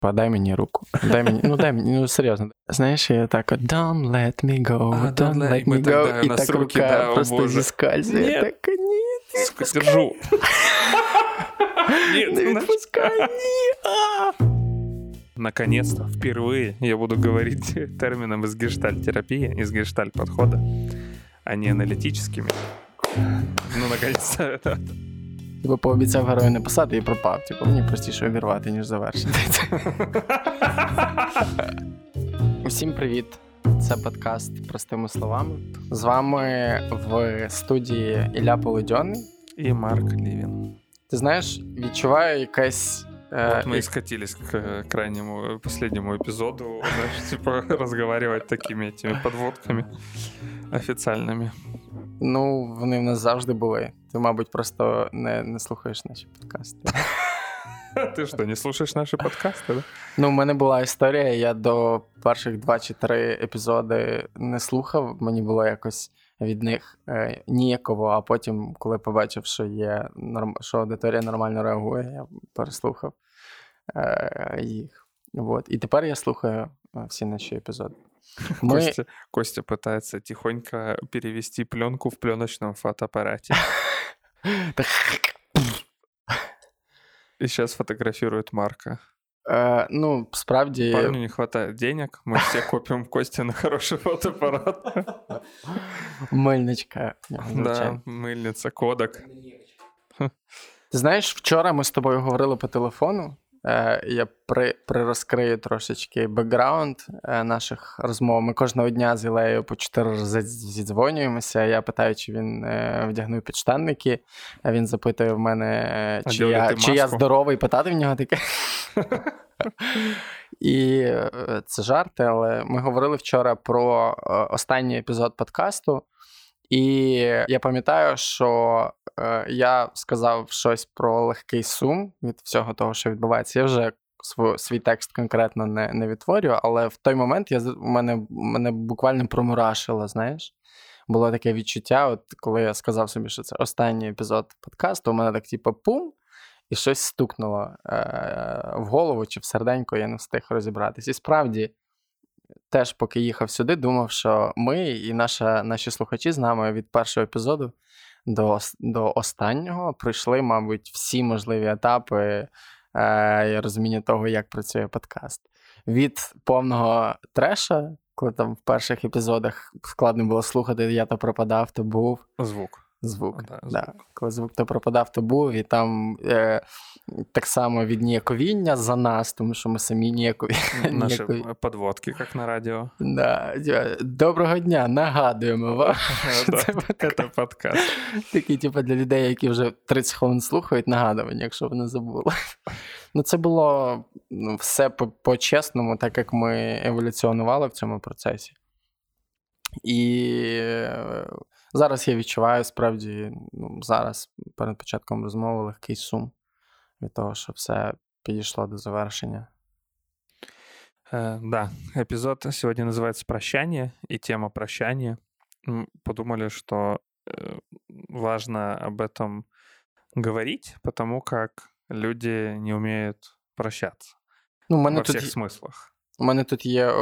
Подай мені руку. Дай мені, ну дай мені, ну серйозно. Знаєш, я так от don't let me go, А, don't, don't let let- ми me так, go. да, у і нас так руки, рука да, о просто боже. зіскальзує. Ні. Так, ні, не Сука, відпускай, держу. не Нет, відпускай, ні. а! Наконец-то, впервые я буду говорить термином из гештальт-терапии, из гештальт-подхода, а не аналитическими. Ну, наконец-то, это... Типу пообіцяв герою не писати і пропав. Типу, мені простіше обірвати, ніж завершити. Усім привіт! Це подкаст простими словами. З вами в студії Ілля Полудьонний. і Марк Лівін. Ти знаєш, відчуваю якесь. е, Вот мы и скатились к э, крайнему, последнему эпизоду, знаешь, типа разговаривать такими этими подводками официальными. Ну, вони в нас завжди були. Ти, мабуть, просто не, не слухаєш наші подкасти. Ты что, не слушаешь наши подкасты, да? Ну, в мене була історія, я до перших два чи три епізоди не слухав. Мені було якось від них е, ніяково, а потім, коли побачив, що є норм... що аудиторія нормально реагує, я переслухав е, їх. Вот. І тепер я слухаю е, всі наші епізоди. Ми... Костя, Костя пытается тихонько перевести пленку в пленочном фотоаппарате. И сейчас фотографирует Марка. Е, ну, справді, Парню не хватает денег, мы все копим Костя на хороший фотоаппарат. мильничка. Да, мыльница, кодек. Ти знаєш, вчора ми з тобою говорили по телефону. Е, я при, прирозкрию трошечки бекграунд е, наших розмов. Ми кожного дня з Ілею по чотири рази зідзвонюємося. Я питаю, чи він е, вдягнув підштанники. Він запитує в мене, чи, я, чи я здоровий, питати в нього таке. І е, це жарти, але ми говорили вчора про е, останній епізод подкасту. І я пам'ятаю, що е, я сказав щось про легкий сум від всього того, що відбувається. Я вже свій, текст конкретно не, не відтворюю, але в той момент я, мене, мене буквально промурашило, знаєш. Було таке відчуття, от коли я сказав собі, що це останній епізод подкасту, у мене так, типу, пум, і щось стукнуло е- в голову чи в серденько, я не встиг розібратись. І справді, теж, поки їхав сюди, думав, що ми і наша, наші слухачі з нами від першого епізоду до, до останнього пройшли, мабуть, всі можливі етапи е, розуміння того, як працює подкаст. Від повного треша, коли там в перших епізодах складно було слухати, я то пропадав, то був. Звук. Звук. Да, Да, звук. Коли звук то пропадав, то був, і там е, так само від ніяковіння за нас, тому що ми самі ніякові. Наши ніякові. подводки, как на радио. Да, доброго дня, нагадуємо вам. це подкаст. Подкаст. Такий, типу, для людей, які вже 30 хвилин слухають, нагадування, якщо вони забули. Ну, це було ну, все по-чесному, так як ми еволюціонували в цьому процесі. І е, зараз я відчуваю справді, ну, зараз перед початком розмови легкий сум від того, що все підійшло до завершення. Э, Да, эпизод сегодня называется «Прощание», и тема прощания. М, Подумали, что э, важно об этом говорить, потому как люди не умеют прощаться Ну, у мене во тут всех смыслах. У мене тут є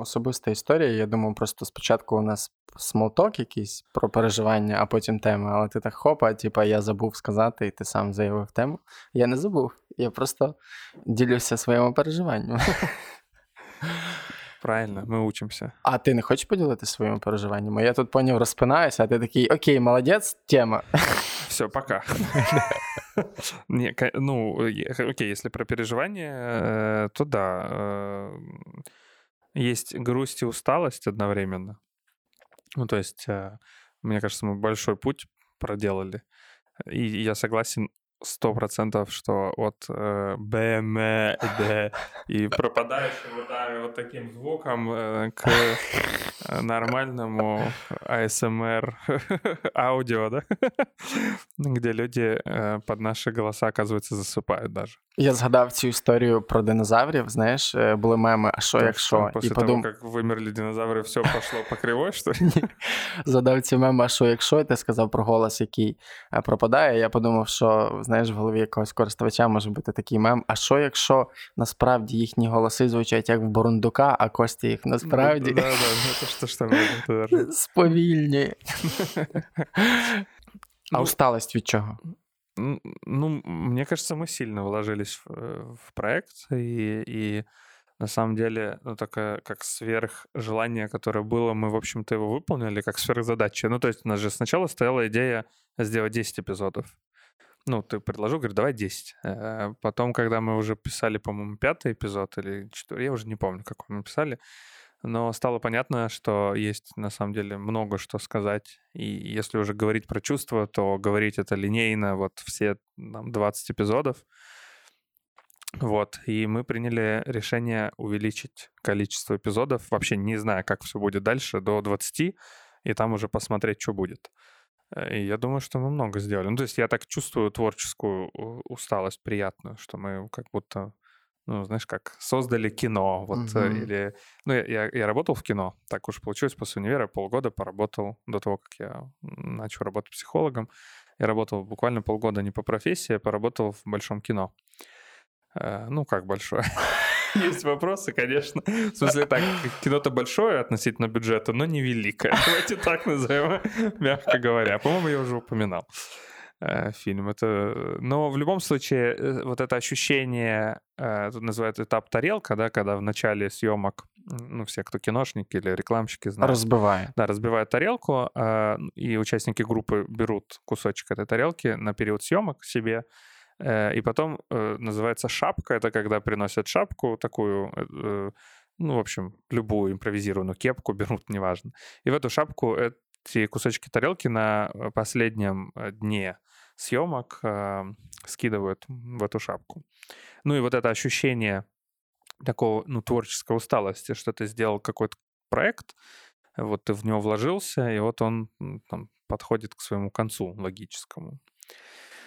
особиста історія. Я думав, просто спочатку у нас смолток якийсь про переживання, а потім тема. Але ти так хопа, типа я забув сказати, і ти сам заявив тему. Я не забув. Я просто ділюся своїми переживаннями. Правильно, мы учимся. А ти не хочеш поділитися своїми переживаннями? Я тут поняв, розпинаюся, а ти такий, окей, молодець, тема. Все, пока. Не, ну, окей, если про переживания, э, то да. э, Есть грусть и усталость одновременно. Ну, то есть, э, мне кажется, мы большой путь проделали. И я согласен сто процентов, что от э, БМД и пропадаешь вот, вот таким звуком э, к э, нормальному ASMR аудио, да? Где люди э, под наши голоса, оказывается, засыпают даже. Я згадав цю історію про динозаврів. Знаєш, були меми, а що якщо? Після того, подум... як вимерли динозаври, все пішло по кривой, що ли? Згадав ці меми, а що якщо, і ти сказав про голос, який пропадає. Я подумав, що знаєш, в голові якогось користувача може бути такий мем. А що якщо насправді їхні голоси звучать як в Бурундука, а кості їх насправді сповільнює. А усталость від чого? Ну, мне кажется, мы сильно вложились в, в проект, и, и на самом деле, ну, такое, как сверхжелание, которое было, мы, в общем-то, его выполнили, как сверхзадача. Ну, то есть у нас же сначала стояла идея сделать 10 эпизодов. Ну, ты предложил, говорю, давай 10. Э, потом, когда мы уже писали, по-моему, пятый эпизод или четвертый, я уже не помню, какой мы писали, но стало понятно, что есть на самом деле много что сказать. И если уже говорить про чувства, то говорить это линейно, вот все там, 20 эпизодов. Вот, и мы приняли решение увеличить количество эпизодов, вообще не зная, как все будет дальше, до 20, и там уже посмотреть, что будет. Э, и я думаю, что мы много сделали. Ну, то есть я так чувствую творческую усталость приятную, что мы как будто ну, знаешь, как создали кино, вот, mm-hmm. или, ну, я, я работал в кино, так уж получилось, после универа полгода поработал до того, как я начал работать психологом, я работал буквально полгода не по профессии, а поработал в большом кино. Э, ну, как большое? Есть вопросы, конечно. В смысле, так, кино-то большое относительно бюджета, но не великое. Давайте так назовем, мягко говоря. По-моему, я уже упоминал. Э, фильм. Это... Но в любом случае, э, вот это ощущение, э, тут называют этап тарелка, да, когда в начале съемок, ну, все, кто киношники или рекламщики знают. Разбивает. Да, разбивают тарелку, и участники группы берут кусочек этой тарелки на период съемок себе, и потом называется шапка, это когда приносят шапку такую, ну, в общем, любую импровизированную кепку берут, неважно. И в эту шапку эти кусочки тарелки на последнем дне съемок э, скидывают в эту шапку. Ну и вот это ощущение такого, ну, творческой усталости, что ты сделал какой-то проект, вот ты в него вложился, и вот он там, подходит к своему концу логическому.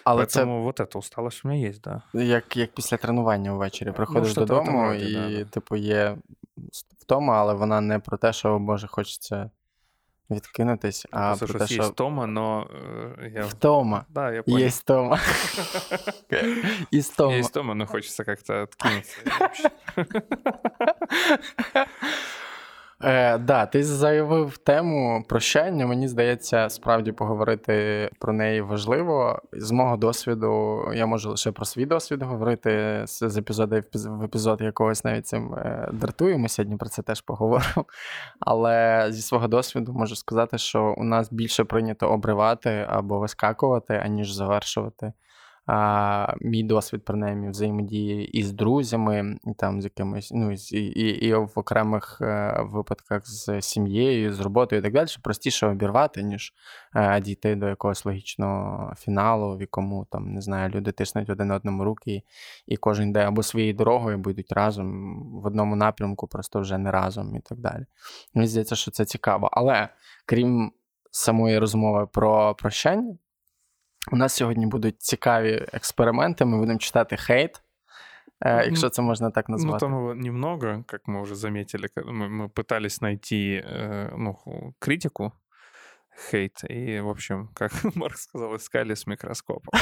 Але Поэтому це... вот эта усталость у меня есть, да. Як як після тренування ввечері приходиш ну, додому, і, да, типу, є втома, але вона не про те, що, Боже, хочеться відкинутись, а про те, що... Є стома, но я... Втома. Да, я понял. Есть стома. И стома. Есть стома, но хочется как-то откинуться. Е, Да, ти заявив тему прощання. Мені здається, справді поговорити про неї важливо. З мого досвіду, я можу лише про свій досвід говорити з епізоду в епізод якогось навіть цим е, дратую. Ми сьогодні про це теж поговоримо. Але зі свого досвіду можу сказати, що у нас більше прийнято обривати або вискакувати, аніж завершувати а, Мій досвід, принаймні, взаємодії із друзями, там з якимось, ну і, і, і в окремих е, випадках з сім'єю, з роботою і так далі, простіше обірвати, ніж е, дійти до якогось логічного фіналу, в якому там не знаю, люди тиснуть один одному руки, і кожен йде або своєю дорогою, або йдуть разом в одному напрямку, просто вже не разом і так далі. Мені здається, що це цікаво. Але крім самої розмови про прощання. У нас сьогодні будуть цікаві експерименти. Ми будемо читати хейт, э, якщо це можна так ну, назвати. Ну, там немного, як ми вже заметили, ми, мы пытались найти э, ну, критику хейт. И, в общем, как Марк сказал, искали с микроскопом.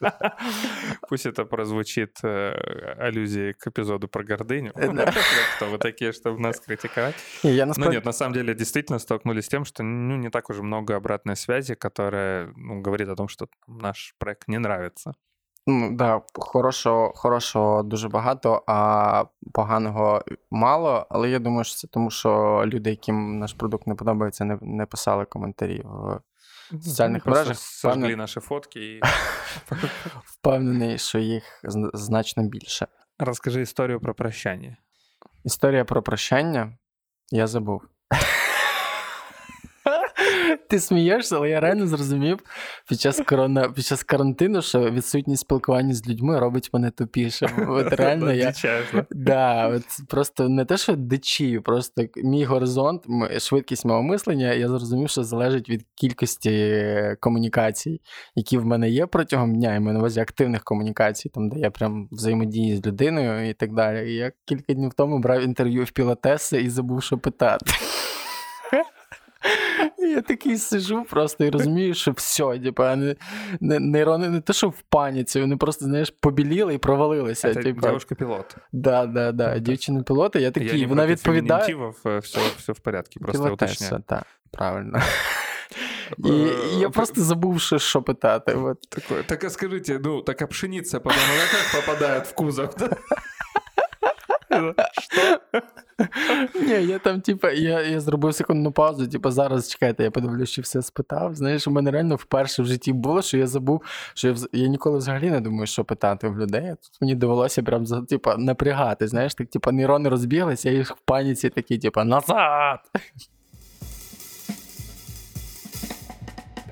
Пусть это прозвучит э, аллюзией к эпизоду про гордыню. Кто вы такие, чтобы нас критиковать? Но нет, на самом деле действительно столкнулись с тем, что ну, не так уже много обратной связи, которая ну, говорит о том, что наш проект не нравится. Ну, да, хорошого, хорошого дуже багато, а поганого мало. Але я думаю, що це тому, що люди, яким наш продукт не подобається, не не писали коментарі в соціальних мережах. Сожгли наші фотки і впевнений, що їх значно більше. Розкажи історію про прощання. Історія про прощання я забув. Ти смієшся, але я реально зрозумів під час корона, під час карантину, що відсутність спілкування з людьми робить мене тупішим. От реально я да, от просто не те, що дичію, просто мій горизонт, швидкість мого мислення, я зрозумів, що залежить від кількості комунікацій, які в мене є протягом дня, і на увазі активних комунікацій, там де я прям взаємодію з людиною і так далі. І я кілька днів тому брав інтерв'ю в Пілатеса і забув, що питати. Я такий сижу просто і розумію, що все, типа, не, не, нейрони не те, що в паніці, вони просто, знаєш, побіліли і провалилися. Це типа. Дівчинка-пілот. Да, да, да. Дівчина-пілот, я такий, я вона відповідає. Все, все в порядку, просто уточняю. так, правильно. І я просто забув, що, що питати. Вот. Так а скажите, ну, так а пшеница потом она как попадает в кузов? Що? Ні, я там, типа, я я зробив секундну паузу, типа, зараз чекайте, я подивлюсь, чи все спитав. Знаєш, у мене реально вперше в житті було, що я забув, що я я ніколи взагалі не думаю, що питати в людей. Тут мені довелося прям типа, напрягати. Знаєш, так, типа, нейрони розбіглися, я їх в паніці такі, типа, назад.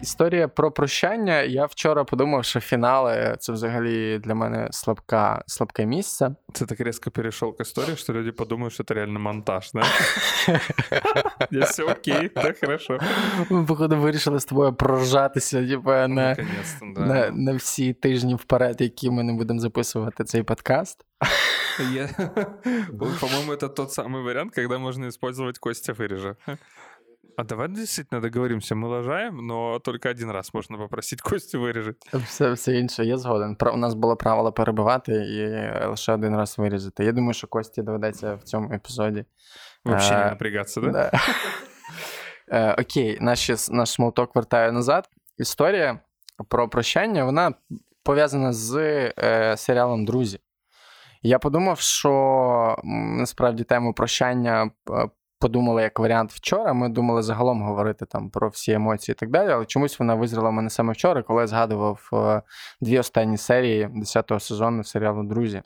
Історія про прощання. Я вчора подумав, що фінали це взагалі для мене слабка, слабке місце. Це так різко перейшов к історії, що люди подумають, що це реально монтаж, да? Все окей, так хорошо. Ми, походу, вирішили з тобою проржатися, типу, на, да. на, на всі тижні вперед, які ми не будемо записувати цей подкаст. Я... По-моему, это тот самый вариант, когда можно использовать Костя вырежа. А давай действительно договоримся, мы лажаем, но только один раз можна попросити Костю виріжати. Все все інше, я згоден. У нас було правило перебивати і лише один раз вирізати. Я думаю, що Кості доведеться в цьому епізоді. Вообще не напрягатися, да? да? Е, окей, наш, наш смолток вертає назад. Історія про прощання, вона пов'язана з е, серіалом Друзі. Я подумав, що насправді тему прощання е, подумали як варіант вчора. Ми думали загалом говорити там про всі емоції і так далі, але чомусь вона визріла мене саме вчора, коли я згадував е, дві останні серії 10-го сезону серіалу Друзі.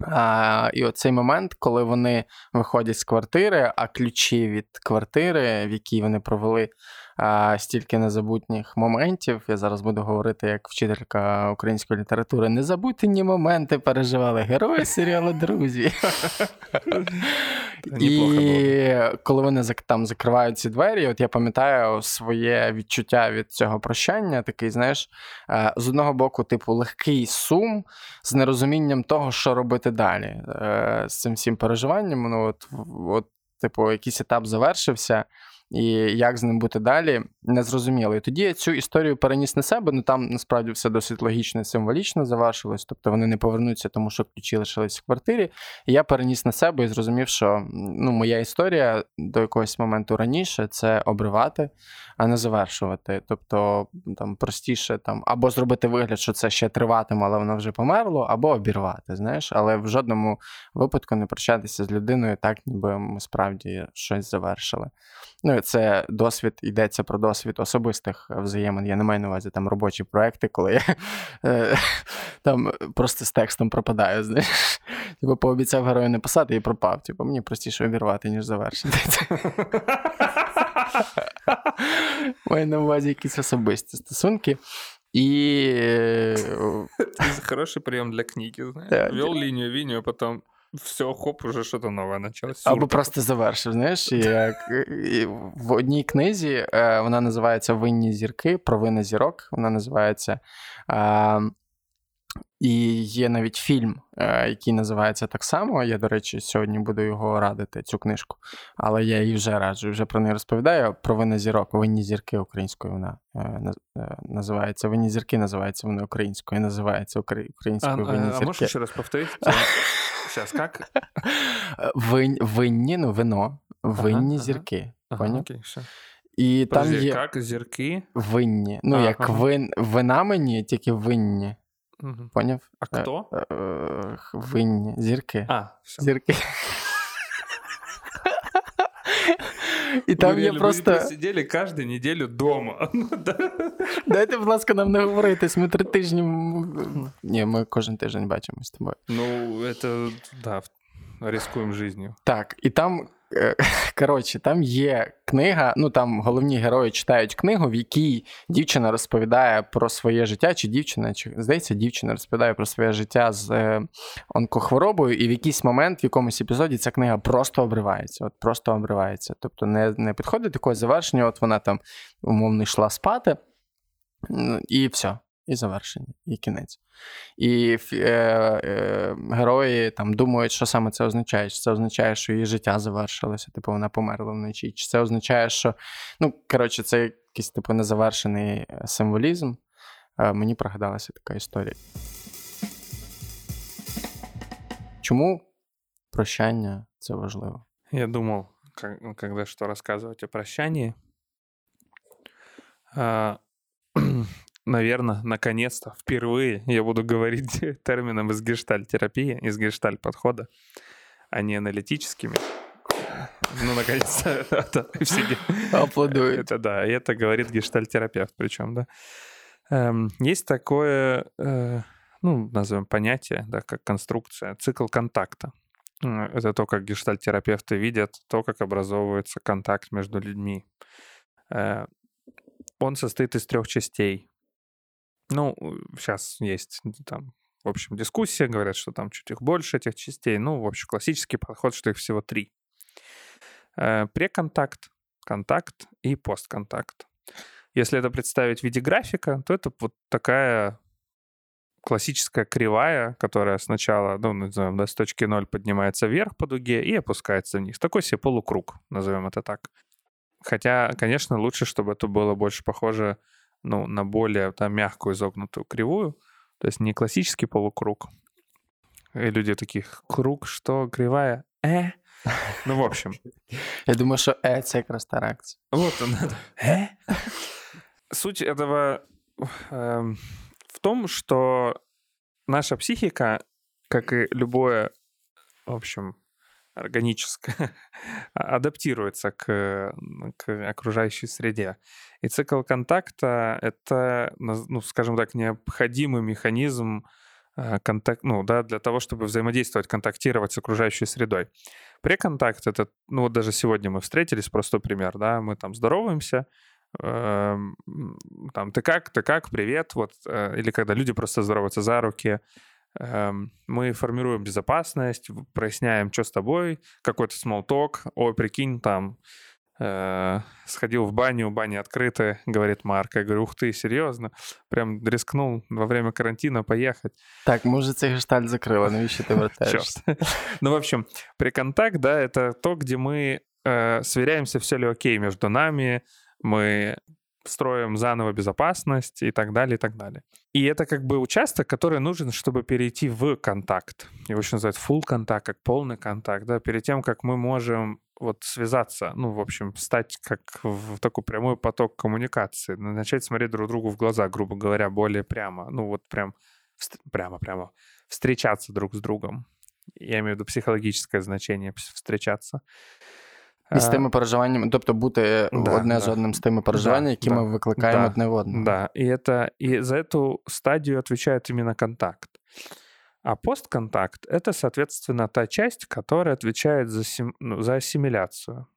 А, І оцей момент, коли вони виходять з квартири, а ключі від квартири, в якій вони провели стільки незабутніх моментів. Я зараз буду говорити як вчителька української літератури. Незабутні моменти переживали герої серіалу Друзі. І коли вони там закривають ці двері, от я пам'ятаю своє відчуття від цього прощання, такий, знаєш, е, з одного боку, типу, легкий сум з нерозумінням того, що робити далі е, з цим всім переживанням. Ну, от, от, типу, якийсь етап завершився і як з ним бути далі, не зрозуміло. І тоді я цю історію переніс на себе, ну там насправді все досить логічно і символічно завершилось, тобто вони не повернуться, тому що ключі лишились в квартирі. І я переніс на себе і зрозумів, що ну, моя історія до якогось моменту раніше це обривати, а не завершувати. Тобто там простіше там або зробити вигляд, що це ще триватиме, але воно вже померло, або обірвати. Знаєш, але в жодному випадку не прощатися з людиною, так ніби ми справді щось завершили. Ну, це досвід, йдеться про досвід особистих взаємин. Я не маю на увазі там робочі проекти, коли я е, там просто з текстом пропадаю. знаєш. Типу, пообіцяв герою не писати і пропав. Типу, мені простіше обірвати, ніж завершити. Маю на увазі якісь особисті стосунки. І... Хороший прийом для книги, знаєш. Вел лінію, лінію, а потім все, хоп, уже щось нове почалось. Або просто завершив. Знаєш, як в одній книзі е, вона називається Винні зірки, провина зірок. Вона називається. І є навіть фільм, е, який називається так само. Я, до речі, сьогодні буду його радити, цю книжку. Але я її вже раджу, вже про неї розповідаю. Провина зірок, винні зірки українською вона е, називається. Винні зірки називається вона українською, називається українською винні зірки. А можеш ще раз повторити? Сейчас как? Вин, винні, ну, вино. Винні ага, зірки. Ага, окей, все. І Подожди, там є... як зірки? Винні. Ну, ага. як вин... вина мені, тільки винні. Угу. Поняв? А хто? Е, е, винні. Зірки. А, все. Зірки. І там є просто... сиділи кожну неділю вдома. Дайте, будь ласка, нам не говоритись. Ми три тижні. Ні, ми кожен тиждень бачимось з тобою. Ну, це, да, рискуємо життю. Так, і там Е, коротше, там є книга, ну там головні герої читають книгу, в якій дівчина розповідає про своє життя, чи дівчина, чи здається, дівчина розповідає про своє життя з е, онкохворобою, і в якийсь момент, в якомусь епізоді, ця книга просто обривається. От просто обривається. Тобто не не підходить до якогось завершення, от вона там умовно йшла спати, і все і завершення, і кінець. І е, е, герої там думають, що саме це означає. Чи це означає, що її життя завершилося, типу вона померла вночі. Чи це означає, що. Ну, коротше, це якийсь типу незавершений е, символізм. Е, мені пригадалася така історія. Чому прощання це важливо? Я думав, когда что рассказывать о прощании, наверное, наконец-то, впервые я буду говорить термином из гештальтерапии, из гештальт-подхода, а не аналитическими. Ну, наконец-то, это все аплодуют. Это да, и это говорит гештальтерапевт причем, да. Эм, есть такое, э, ну, назовем понятие, да, как конструкция, цикл контакта. Это то, как гештальтерапевты видят, то, как образовывается контакт между людьми. Э, он состоит из трех частей. Ну, сейчас есть там, в общем, дискуссия, говорят, что там чуть их больше, этих частей. Ну, в общем, классический подход, что их всего три. Э, преконтакт, контакт и постконтакт. Если это представить в виде графика, то это вот такая классическая кривая, которая сначала, ну, назовем, да, с точки 0 поднимается вверх по дуге и опускается вниз. Такой себе полукруг, назовем это так. Хотя, конечно, лучше, чтобы это было больше похоже ну, на более там, мягкую изогнутую кривую, то есть не классический полукруг. И люди таких, круг, что, кривая? Э? Ну, в общем. Я думаю, что э — это как раз реакция. Вот он. Э? Суть этого э, в том, что наша психика, как и любое, в общем, органическое, адаптируется к, к окружающей среде. И цикл контакта — это, ну, скажем так, необходимый механизм э, контакт, ну, да, для того, чтобы взаимодействовать, контактировать с окружающей средой. Преконтакт — это, ну, вот даже сегодня мы встретились, простой пример, да, мы там здороваемся, э, там, ты как, ты как, привет, вот, э, или когда люди просто здороваются за руки, мы формируем безопасность, проясняем, что с тобой, какой-то small talk, ой, прикинь, там, э, сходил в баню, баня открытая, говорит Марк. Я говорю, ух ты, серьезно? Прям рискнул во время карантина поехать. Так, может, цей гештальт закрыла, навіщо ты вертаешься? Ну, в общем, приконтакт, да, это то, где мы э, сверяемся, все ли окей между нами, мы строим заново безопасность и так далее, и так далее. И это как бы участок, который нужен, чтобы перейти в контакт. Его еще называют full контакт, как полный контакт, да, перед тем, как мы можем вот связаться, ну, в общем, стать как в такой прямой поток коммуникации, начать смотреть друг другу в глаза, грубо говоря, более прямо, ну, вот прям прямо-прямо встречаться друг с другом. Я имею в виду психологическое значение встречаться. І з тими переживаннями, тобто бути да, одне да. з одним з тими переживаннями, які да, ми викликаємо да, одне в одному. Да, и, это, и за эту стадию отвечает именно контакт. А постконтакт — это, соответственно, та часть, которая отвечает за, сим, ну, за ассимиляцию,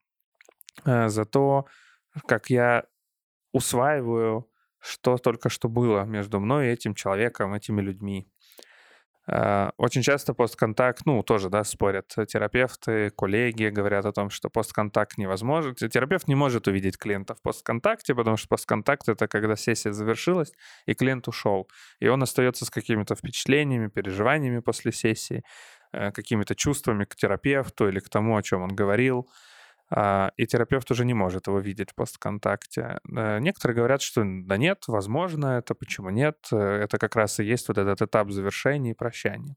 э, за то, как я усваиваю, что только что было между мной и этим человеком, этими людьми. Э, очень часто постконтакт, ну, тоже, да, спорят терапевты, коллеги говорят о том, что постконтакт невозможен. Терапевт не может увидеть клиента в постконтакте, потому что постконтакт — это когда сессия завершилась, и клиент ушел. И он остается с какими-то впечатлениями, переживаниями после сессии, э, какими-то чувствами к терапевту или к тому, о чем он говорил. А, и терапевт уже не может его видеть в постконтакте. Э, некоторые говорят, что да нет, возможно это, почему нет, э, это как раз и есть вот этот этап завершения и прощания.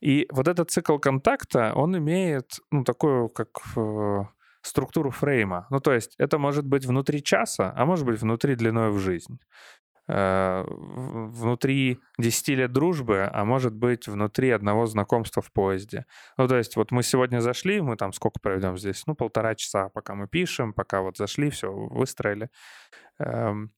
И вот этот цикл контакта, он имеет, ну, такую, как э, структуру фрейма. Ну, то есть это может быть внутри часа, а может быть внутри длиной в жизнь. Э, внутри 10 лет дружбы, а может быть внутри одного знакомства в поезде. Ну, то есть вот мы сегодня зашли, мы там сколько проведем здесь? Ну, полтора часа, пока мы пишем, пока вот зашли, все, выстроили. Эм,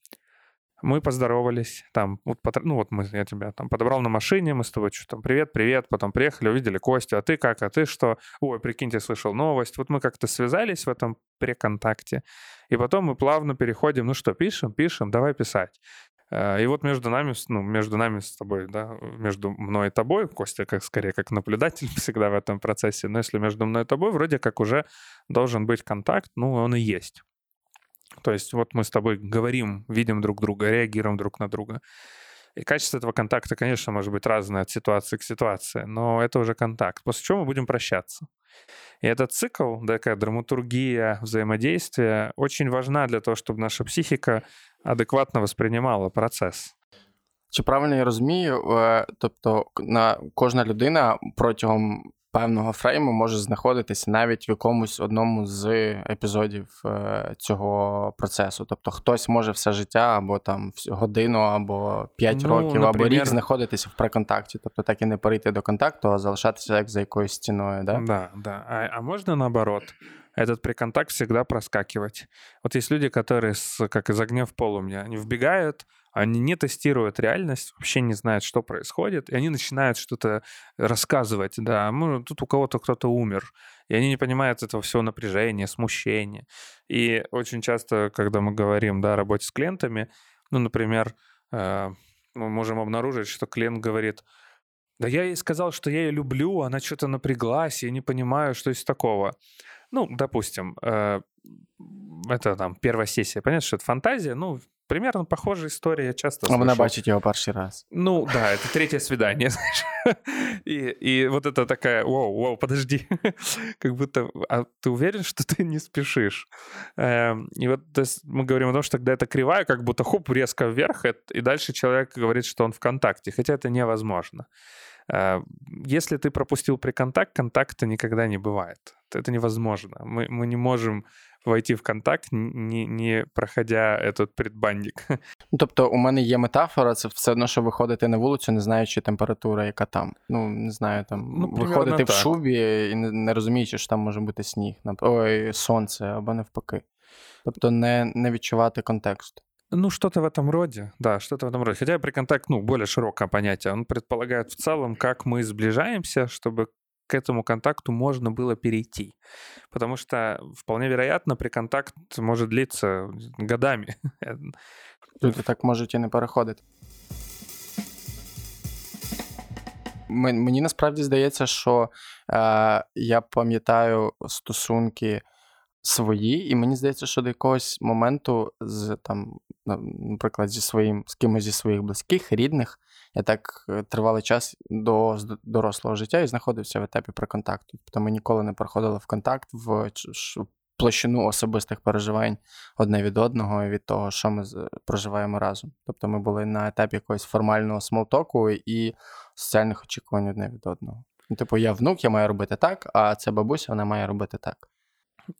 мы поздоровались, там, вот, ну вот мы, я тебя там подобрал на машине, мы с тобой что там, привет, привет, потом приехали, увидели Костю, а ты как, а ты что? Ой, прикиньте, слышал новость. Вот мы как-то связались в этом преконтакте, и потом мы плавно переходим, ну что, пишем, пишем, давай писать. Э, и вот между нами, ну, между нами с тобой, да, между мной и тобой, Костя как скорее как наблюдатель всегда в этом процессе, но если между мной и тобой, вроде как уже должен быть контакт, ну, он и есть. То есть вот мы с тобой говорим, видим друг друга, реагируем друг на друга. И качество этого контакта, конечно, может быть разное от ситуации к ситуации, но это уже контакт, после чего мы будем прощаться. И этот цикл, такая драматургия взаимодействия, очень важна для того, чтобы наша психика адекватно восприймала процес. Чи правильно я розумію? Тобто, на кожна людина протягом певного фрейму може знаходитися навіть в якомусь одному з епізодів е, цього процесу. Тобто хтось може все життя або там годину, або 5 ну, років, або рік знаходитися в преконтакті. Тобто так і не перейти до контакту, а залишатися як за якоюсь стіною. Да, да. да. А, а можна наоборот? Этот приконтакт всегда проскакивать. Вот есть люди, которые, с, как из огня в полумя, они вбегают, они не тестируют реальность, вообще не знают, что происходит, и они начинают что-то рассказывать, да, может, тут у кого-то кто-то умер, и они не понимают этого всего напряжения, смущения. И очень часто, когда мы говорим, да, о работе с клиентами, ну, например, э, мы можем обнаружить, что клиент говорит, да я ей сказал, что я ее люблю, она что-то напряглась, я не понимаю, что из такого. Ну, допустим, э, это там первая сессия, понятно, что это фантазия, ну, примерно похожая история, я часто слышу. Вона бачить его перший раз. Ну, да, это третье свидание, знаешь. И, и вот это такая, вау, вау, подожди. как будто, а ты уверен, что ты не спешишь? Эм, и вот то есть, мы говорим о том, что тогда это кривая, как будто хоп, резко вверх, и дальше человек говорит, что он в контакте, хотя это невозможно. Э, если ты пропустил приконтакт, контакта никогда не бывает. Это невозможно. Мы, мы не можем войти в контакт, не не проходя этот предбанник. Ну, тобто, у мене є метафора, це все одно, що виходити на вулицю, не знаючи температура, яка там. Ну, не знаю, там ну, виходити в шубі і не, не розуміючи, що там може бути сніг, ой, сонце або навпаки. Тобто, не, не відчувати контексту. Ну, что-то в этом роде, да, что-то в этом роде. Хотя приконтакт, ну, более широкое понятие. Он предполагает в целом, как мы сближаемся, чтобы к этому контакту можно было перейти. Потому что вполне вероятно, приконтакт может длиться годами. Люди так можуть і не переходити. Мені насправді здається, що е, я пам'ятаю стосунки свої, і мені здається, що до якогось моменту, з там, наприклад, зі своїм з кимось зі своїх близьких, рідних, я так е, тривалий час до дорослого життя і знаходився в етапі приконтакту. Тобто ми ніколи не проходили в контакт в площину особистих переживань одне від одного і від того, що ми проживаємо разом. Тобто ми були на етапі якогось формального смолтоку і соціальних очікувань одне від одного. Ну, типу, я внук, я маю робити так, а це бабуся, вона має робити так.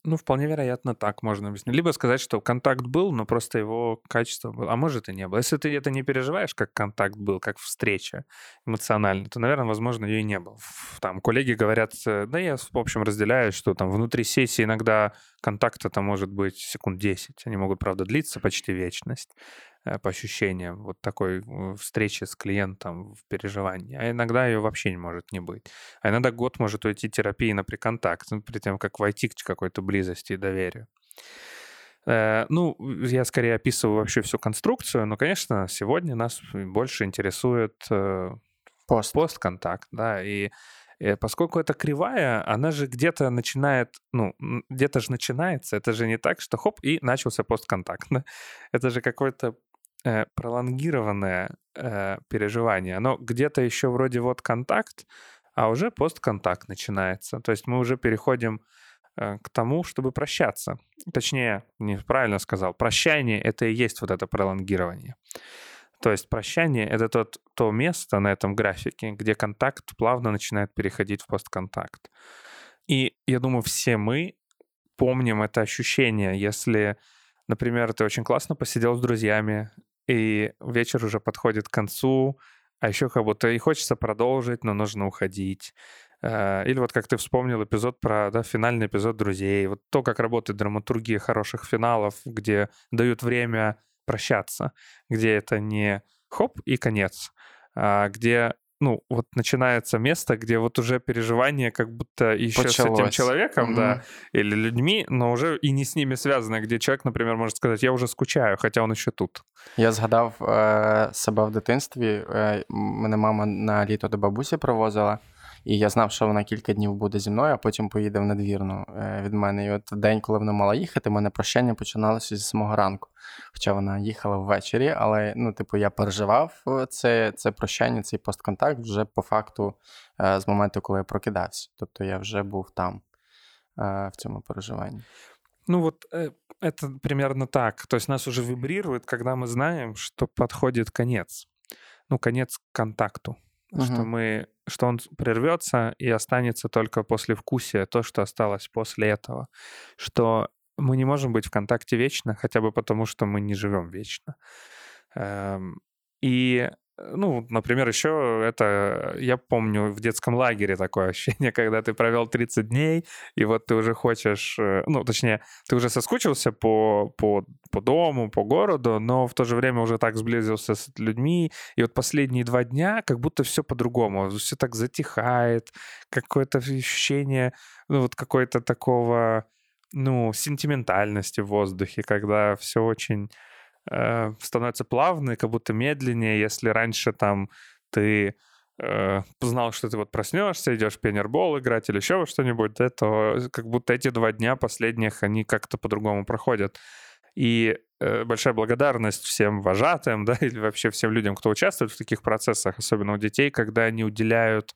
Ну, вполне вероятно, так можно объяснить. Либо сказать, что контакт был, но просто его качество было. А может и не было. Если ты это не переживаешь, как контакт был, как встреча эмоционально, то, наверное, возможно, ее и не было. Там коллеги говорят, э, да я, в общем, разделяю, что там внутри сессии иногда контакта там может быть секунд 10. Они могут, правда, длиться почти вечность. Э, по ощущениям вот такой э, встречи с клиентом в переживании. А иногда ее вообще не может не быть. А иногда год может уйти терапии на приконтакт, ну, перед тем, как войти к какой-то близости и доверию. Э, ну, я скорее описываю вообще всю конструкцию, но, конечно, сегодня нас больше интересует Пост. постконтакт, да, и поскольку это кривая, она же где-то начинает, ну, где-то же начинается, это же не так, что хоп, и начался постконтакт, да? Это же какой-то э, пролонгированное э, переживание. Оно где-то еще вроде вот контакт, а уже постконтакт начинается. То есть мы уже переходим э, к тому, чтобы прощаться. Точнее, неправильно сказал, прощание — это и есть вот это пролонгирование. То есть прощание — это тот, то место на этом графике, где контакт плавно начинает переходить в постконтакт. И я думаю, все мы помним это ощущение, если, например, ты очень классно посидел с друзьями, и вечер уже подходит к концу, а еще как будто и хочется продолжить, но нужно уходить. Э, или вот как ты вспомнил эпизод про да, финальный эпизод «Друзей». Вот то, как работает драматургия хороших финалов, где дают время прощаться, где это не хоп и конец, а где ну, вот начинается место, где вот уже переживание как будто еще Почалось. с этим человеком, угу. да, или людьми, но уже и не с ними связано, где человек, например, может сказать, я уже скучаю, хотя он еще тут. Я згадав е, себе в дитинстві. Е, мене мама на літо до бабусі провозила. І я знав, що вона кілька днів буде зі мною, а потім поїде в надвірну е, від мене. І от день, коли вона мала їхати, мене прощання починалося зі самого ранку. Хоча вона їхала ввечері, але ну, типу, я переживав це це прощання, цей постконтакт вже по факту е, з моменту, коли я прокидався. Тобто я вже був там е, в цьому переживанні. Ну вот это примерно так. То есть нас уже вибрирует, когда мы знаем, что подходит конец. Ну, конец контакту. Угу. Что мы что он прервется и останется только после вкусия, то, что осталось после этого. Что мы не можем быть в контакте вечно, хотя бы потому, что мы не живем вечно. Эм, и ну, например, еще это, я помню, в детском лагере такое ощущение, когда ты провел 30 дней, и вот ты уже хочешь, э, ну, точнее, ты уже соскучился по, по, по дому, по городу, но в то же время уже так сблизился с людьми, и вот последние два дня как будто все по-другому, все так затихает, какое-то ощущение, ну, вот какой-то такого, ну, сентиментальности в воздухе, когда все очень э, становится плавный, как будто медленнее, если раньше там ты э, знал, что ты вот проснешься, идешь в пионербол играть или еще во что-нибудь, да, то как будто эти два дня последних, они как-то по-другому проходят. И э, большая благодарность всем вожатым, да, или вообще всем людям, кто участвует в таких процессах, особенно у детей, когда они уделяют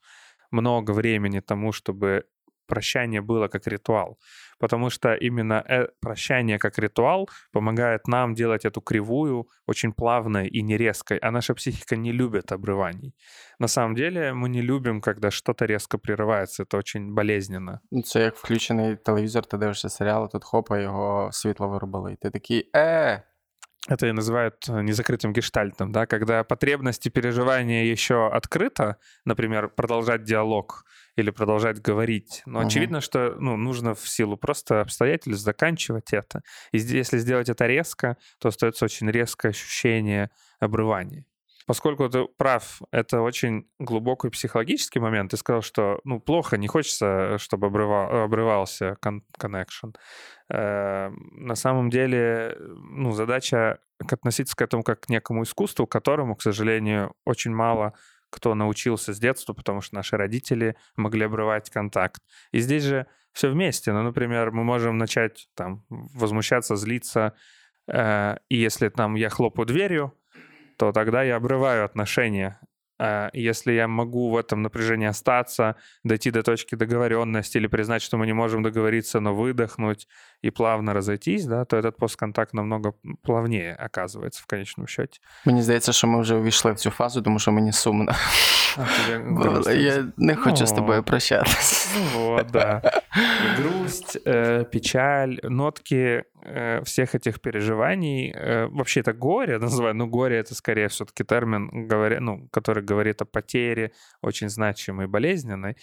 много времени тому, чтобы прощание было как ритуал потому что именно э, прощание как ритуал помогает нам делать эту кривую очень плавной и не резкой, а наша психика не любит обрываний. На самом деле мы не любим, когда что-то резко прерывается, это очень болезненно. Це як включений телевізор, ти дивишся серіал, тут хопа, його світло виробили, і ти такий, е, Это и называют э, незакрытым гештальтом, да, когда потребности переживания еще открыто, например, продолжать диалог, или продолжать говорить. Но угу. очевидно, что ну, нужно в силу просто обстоятельств заканчивать это. И если сделать это резко, то остается очень резкое ощущение обрывания. Поскольку ты прав, это очень глубокий психологический момент. Ты сказал, что ну, плохо, не хочется, чтобы обрывал, обрывался connection. Э, на самом деле, ну, задача относиться к этому как к некому искусству, которому, к сожалению, очень мало кто научился с детства, потому что наши родители могли обрывать контакт. И здесь же все вместе. Ну, например, мы можем начать там возмущаться, злиться, э, и если там я хлопаю дверью, то тогда я обрываю отношения. А, если я могу в этом напряжении остаться, дойти до точки договоренности или признать, что мы не можем договориться, но выдохнуть и плавно разойтись, да, то этот постконтакт намного плавнее оказывается в конечном счете. Мені здається, що ми вже увійшли в цю фазу, тому що мені сумно. А я не хочу з тобою прощатися. Ну вот, да. Грусть, э, печаль, нотки э, всех этих переживаний. Э, вообще это горе, называю, но горе это скорее все-таки термин, говоря, ну, который говорит о потере, очень значимой, болезненной.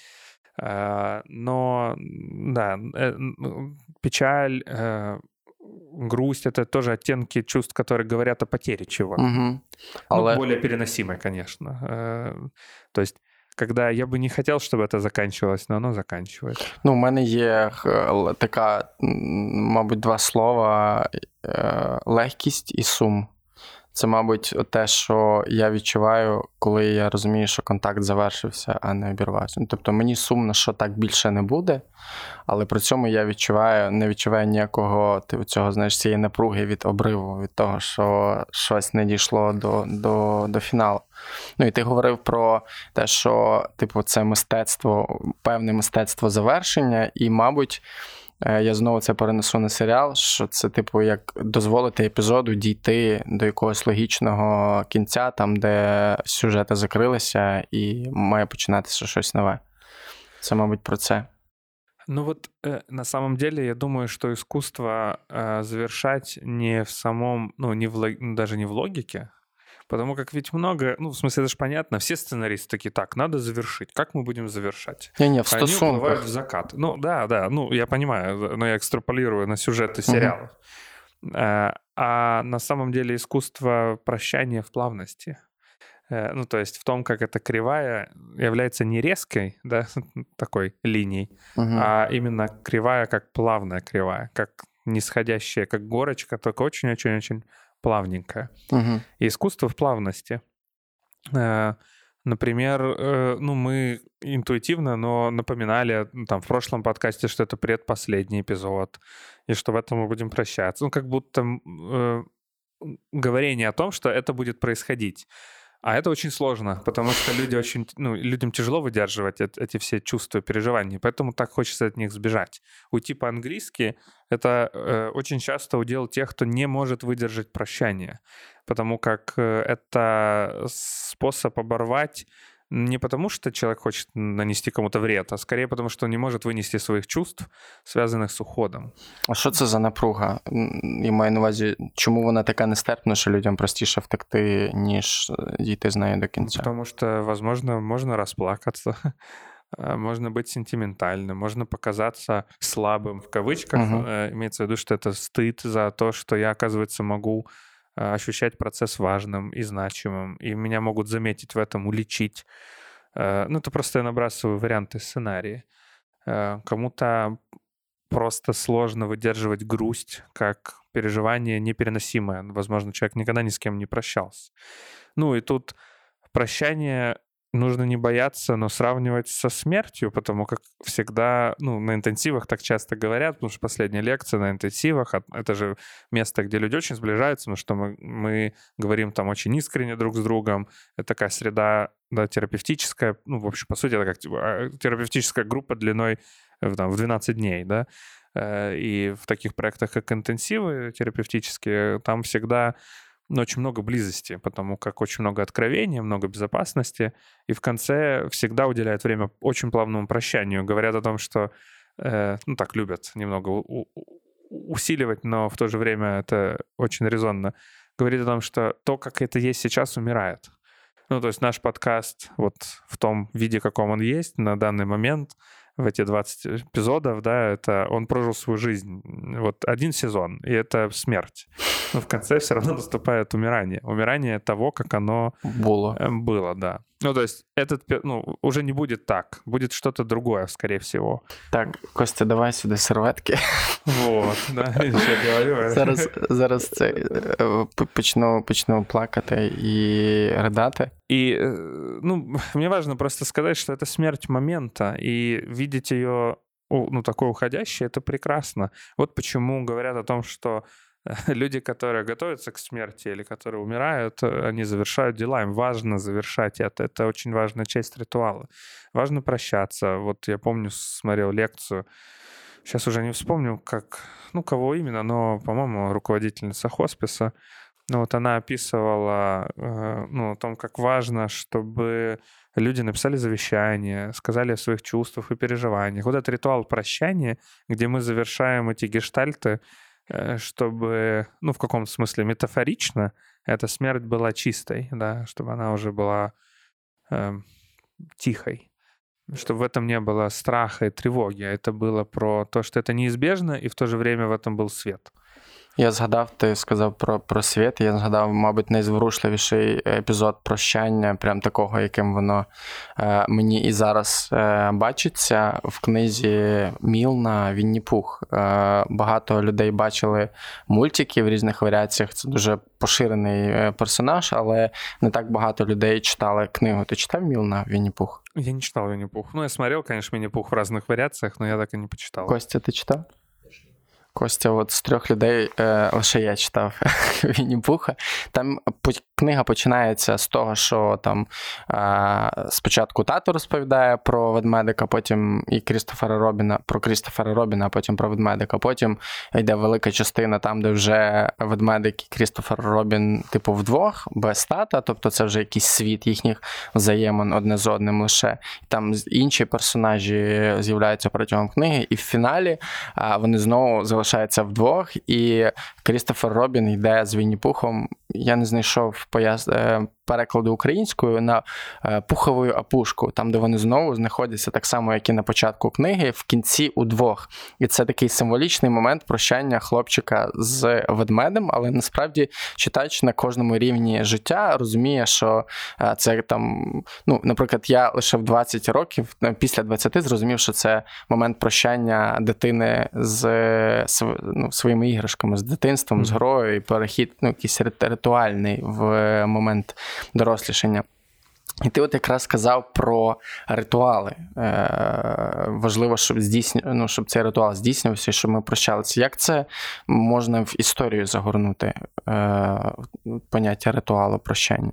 Но, да, печаль, грусть это тоже оттенки чувств, которые говорят о потере чего-то. Угу. Але... Ну, более переносимой, конечно. То есть когда я бы не хотел, чтобы это заканчивалось, но оно заканчивается. Ну, у мене є така, мабуть, два слова: легкість і сум. Це, мабуть, те, що я відчуваю, коли я розумію, що контакт завершився, а не обірвався. Ну, тобто мені сумно, що так більше не буде, але при цьому я відчуваю, не відчуваю ніякого типу, цього, знаєш, цієї напруги від обриву, від того, що щось не дійшло до, до, до фіналу. Ну і ти говорив про те, що типу, це мистецтво, певне мистецтво завершення, і, мабуть. Е, я знову це перенесу на серіал, що це, типу, як дозволити епізоду дійти до якогось логічного кінця, там, де сюжети закрилися, і має починатися щось нове. Це, мабуть, про це. Ну вот э, на самом деле я думаю, что искусство э, завершать не в самом, ну не в, даже не в логике, Потому как ведь много, ну, в смысле, это же понятно, все сценаристы такие, так, надо завершить. Как мы будем завершать? Не-не, в стосунках. Они в закат. Ну, да, да, ну, я понимаю, но я экстраполирую на сюжеты сериалов. Угу. А на самом деле искусство прощания в плавности. Ну, то есть в том, как эта кривая является не резкой, да, такой линией, угу. а именно кривая как плавная кривая, как нисходящая, как горочка, только очень-очень-очень плавненькая. Угу. И искусство в плавности. Например, э, ну, мы интуитивно, но напоминали ну, там в прошлом подкасте, что это предпоследний эпизод, и что в этом мы будем прощаться. Ну, как будто э, говорение о том, что это будет происходить. А это очень сложно, потому что люди очень, ну, людям тяжело выдерживать эти все чувства, переживания, поэтому так хочется от них сбежать. Уйти по-английски — это э, очень часто удел тех, кто не может выдержать прощание, потому как э, это способ оборвать не потому, что человек хочет нанести кому-то вред, а скорее потому, что он не может вынести своїх чувств, связанных з уходом. А що це за напруга? Я маю на увазі, чому вона така нестерпна, що людям простіше втекти, ніж дійти з нею до кінця? Потому что, возможно, можно расплакаться, можно быть сентиментальным, можно показаться слабым в кавычках. Угу. Имеется в виду, что это стыд за то, что я, оказывается, могу Э, ощущать процесс важным и значимым, и меня могут заметить в этом, уличить. Э, ну, это просто я набрасываю варианты сценария. Э, кому-то просто сложно выдерживать грусть как переживание непереносимое. Возможно, человек никогда ни с кем не прощался. Ну и тут прощание нужно не бояться, но сравнивать со смертью, потому как всегда, ну, на интенсивах так часто говорят, потому что последняя лекция на интенсивах, это же место, где люди очень сближаются, потому что мы, мы говорим там очень искренне друг с другом, это такая среда, да, терапевтическая, ну, в общем, по сути, это как типа, а, терапевтическая группа длиной в, там, в 12 дней, да, э, и в таких проектах, как интенсивы терапевтические, там всегда но очень много близости, потому как очень много откровения, много безопасности, и в конце всегда уделяют время очень плавному прощанию. Говорят о том, что, э, ну так любят немного у- усиливать, но в то же время это очень резонно. Говорит о том, что то, как это есть сейчас, умирает. Ну, то есть наш подкаст вот в том виде, каком он есть на данный момент, в эти 20 эпизодов, да, это он прожил свою жизнь. Вот один сезон, и это смерть. Но в конце все равно наступает умирание. Умирание того, как оно было. Э, было, да. Ну, то есть этот, ну, уже не будет так. Будет что-то другое, скорее всего. Так, Костя, давай сюди серветки. Вот, да, я говорю. Зараз, зараз це почну, почну плакати і ридати. И, ну, мне важно просто сказать, что это смерть момента, и видеть ее, ну, такой уходящей, это прекрасно. Вот почему говорят о том, что люди, которые готовятся к смерти или которые умирают, э, они завершают дела, им важно завершать это. Это очень важная часть ритуала. Важно прощаться. Вот я помню, смотрел лекцию, сейчас уже не вспомню, как, ну, кого именно, но, по-моему, руководительница хосписа, ну, вот она описывала, э, ну, о том, как важно, чтобы люди написали завещание, сказали о своих чувствах и переживаниях. Вот этот ритуал прощания, где мы завершаем эти гештальты, чтобы, ну, в каком смысле метафорично, эта смерть была чистой, да, чтобы она уже была э, тихой, чтобы в этом не было страха и тревоги, а это было про то, что это неизбежно, и в то же время в этом был свет. Я згадав, ти сказав про про світ. Я згадав, мабуть, найзворушливіший епізод прощання, прям такого, яким воно е, мені і зараз е, бачиться в книзі Мілна Вінні Пух. Е, багато людей бачили мультики в різних варіаціях. Це дуже поширений е, персонаж, але не так багато людей читали книгу. Ти читав Мілна Вінні Пух? Я не читав Вінні Пух. Ну, я смотрел, конечно, Вінні Пух в різних варіаціях, але я так і не почитав. Костя, ти читав? Костя, от з трьох людей е, лише я читав Вінні Пуха. Там книга починається з того, що там е, спочатку тато розповідає про ведмедика, потім і Крістофера Робіна, про Крістофера Робіна, а потім про ведмедика. Потім йде велика частина там, де вже ведмедик і Крістофер Робін, типу, вдвох, без тата, тобто це вже якийсь світ їхніх взаємин одне з одним лише. Там інші персонажі з'являються протягом книги, і в фіналі е, вони знову залишаються вдвох, і Крістофер Робін йде з Вінні Пухом. Я не знайшов пояс... Перекладу українською на е, пухову опушку, там, де вони знову знаходяться так само, як і на початку книги, в кінці удвох. І це такий символічний момент прощання хлопчика з ведмедем, але насправді читач на кожному рівні життя розуміє, що е, це там, ну, наприклад, я лише в 20 років, е, після 20 зрозумів, що це момент прощання дитини з ну, своїми іграшками, з дитинством, з грою, і перехід ну, якийсь ритуальний в момент дорослішання. І ти от якраз сказав про ритуали. Е, Важливо, щоб здійсню, ну, щоб цей ритуал здійснювався, щоб ми прощалися. Як це можна в історію загорнути е, поняття ритуалу прощання?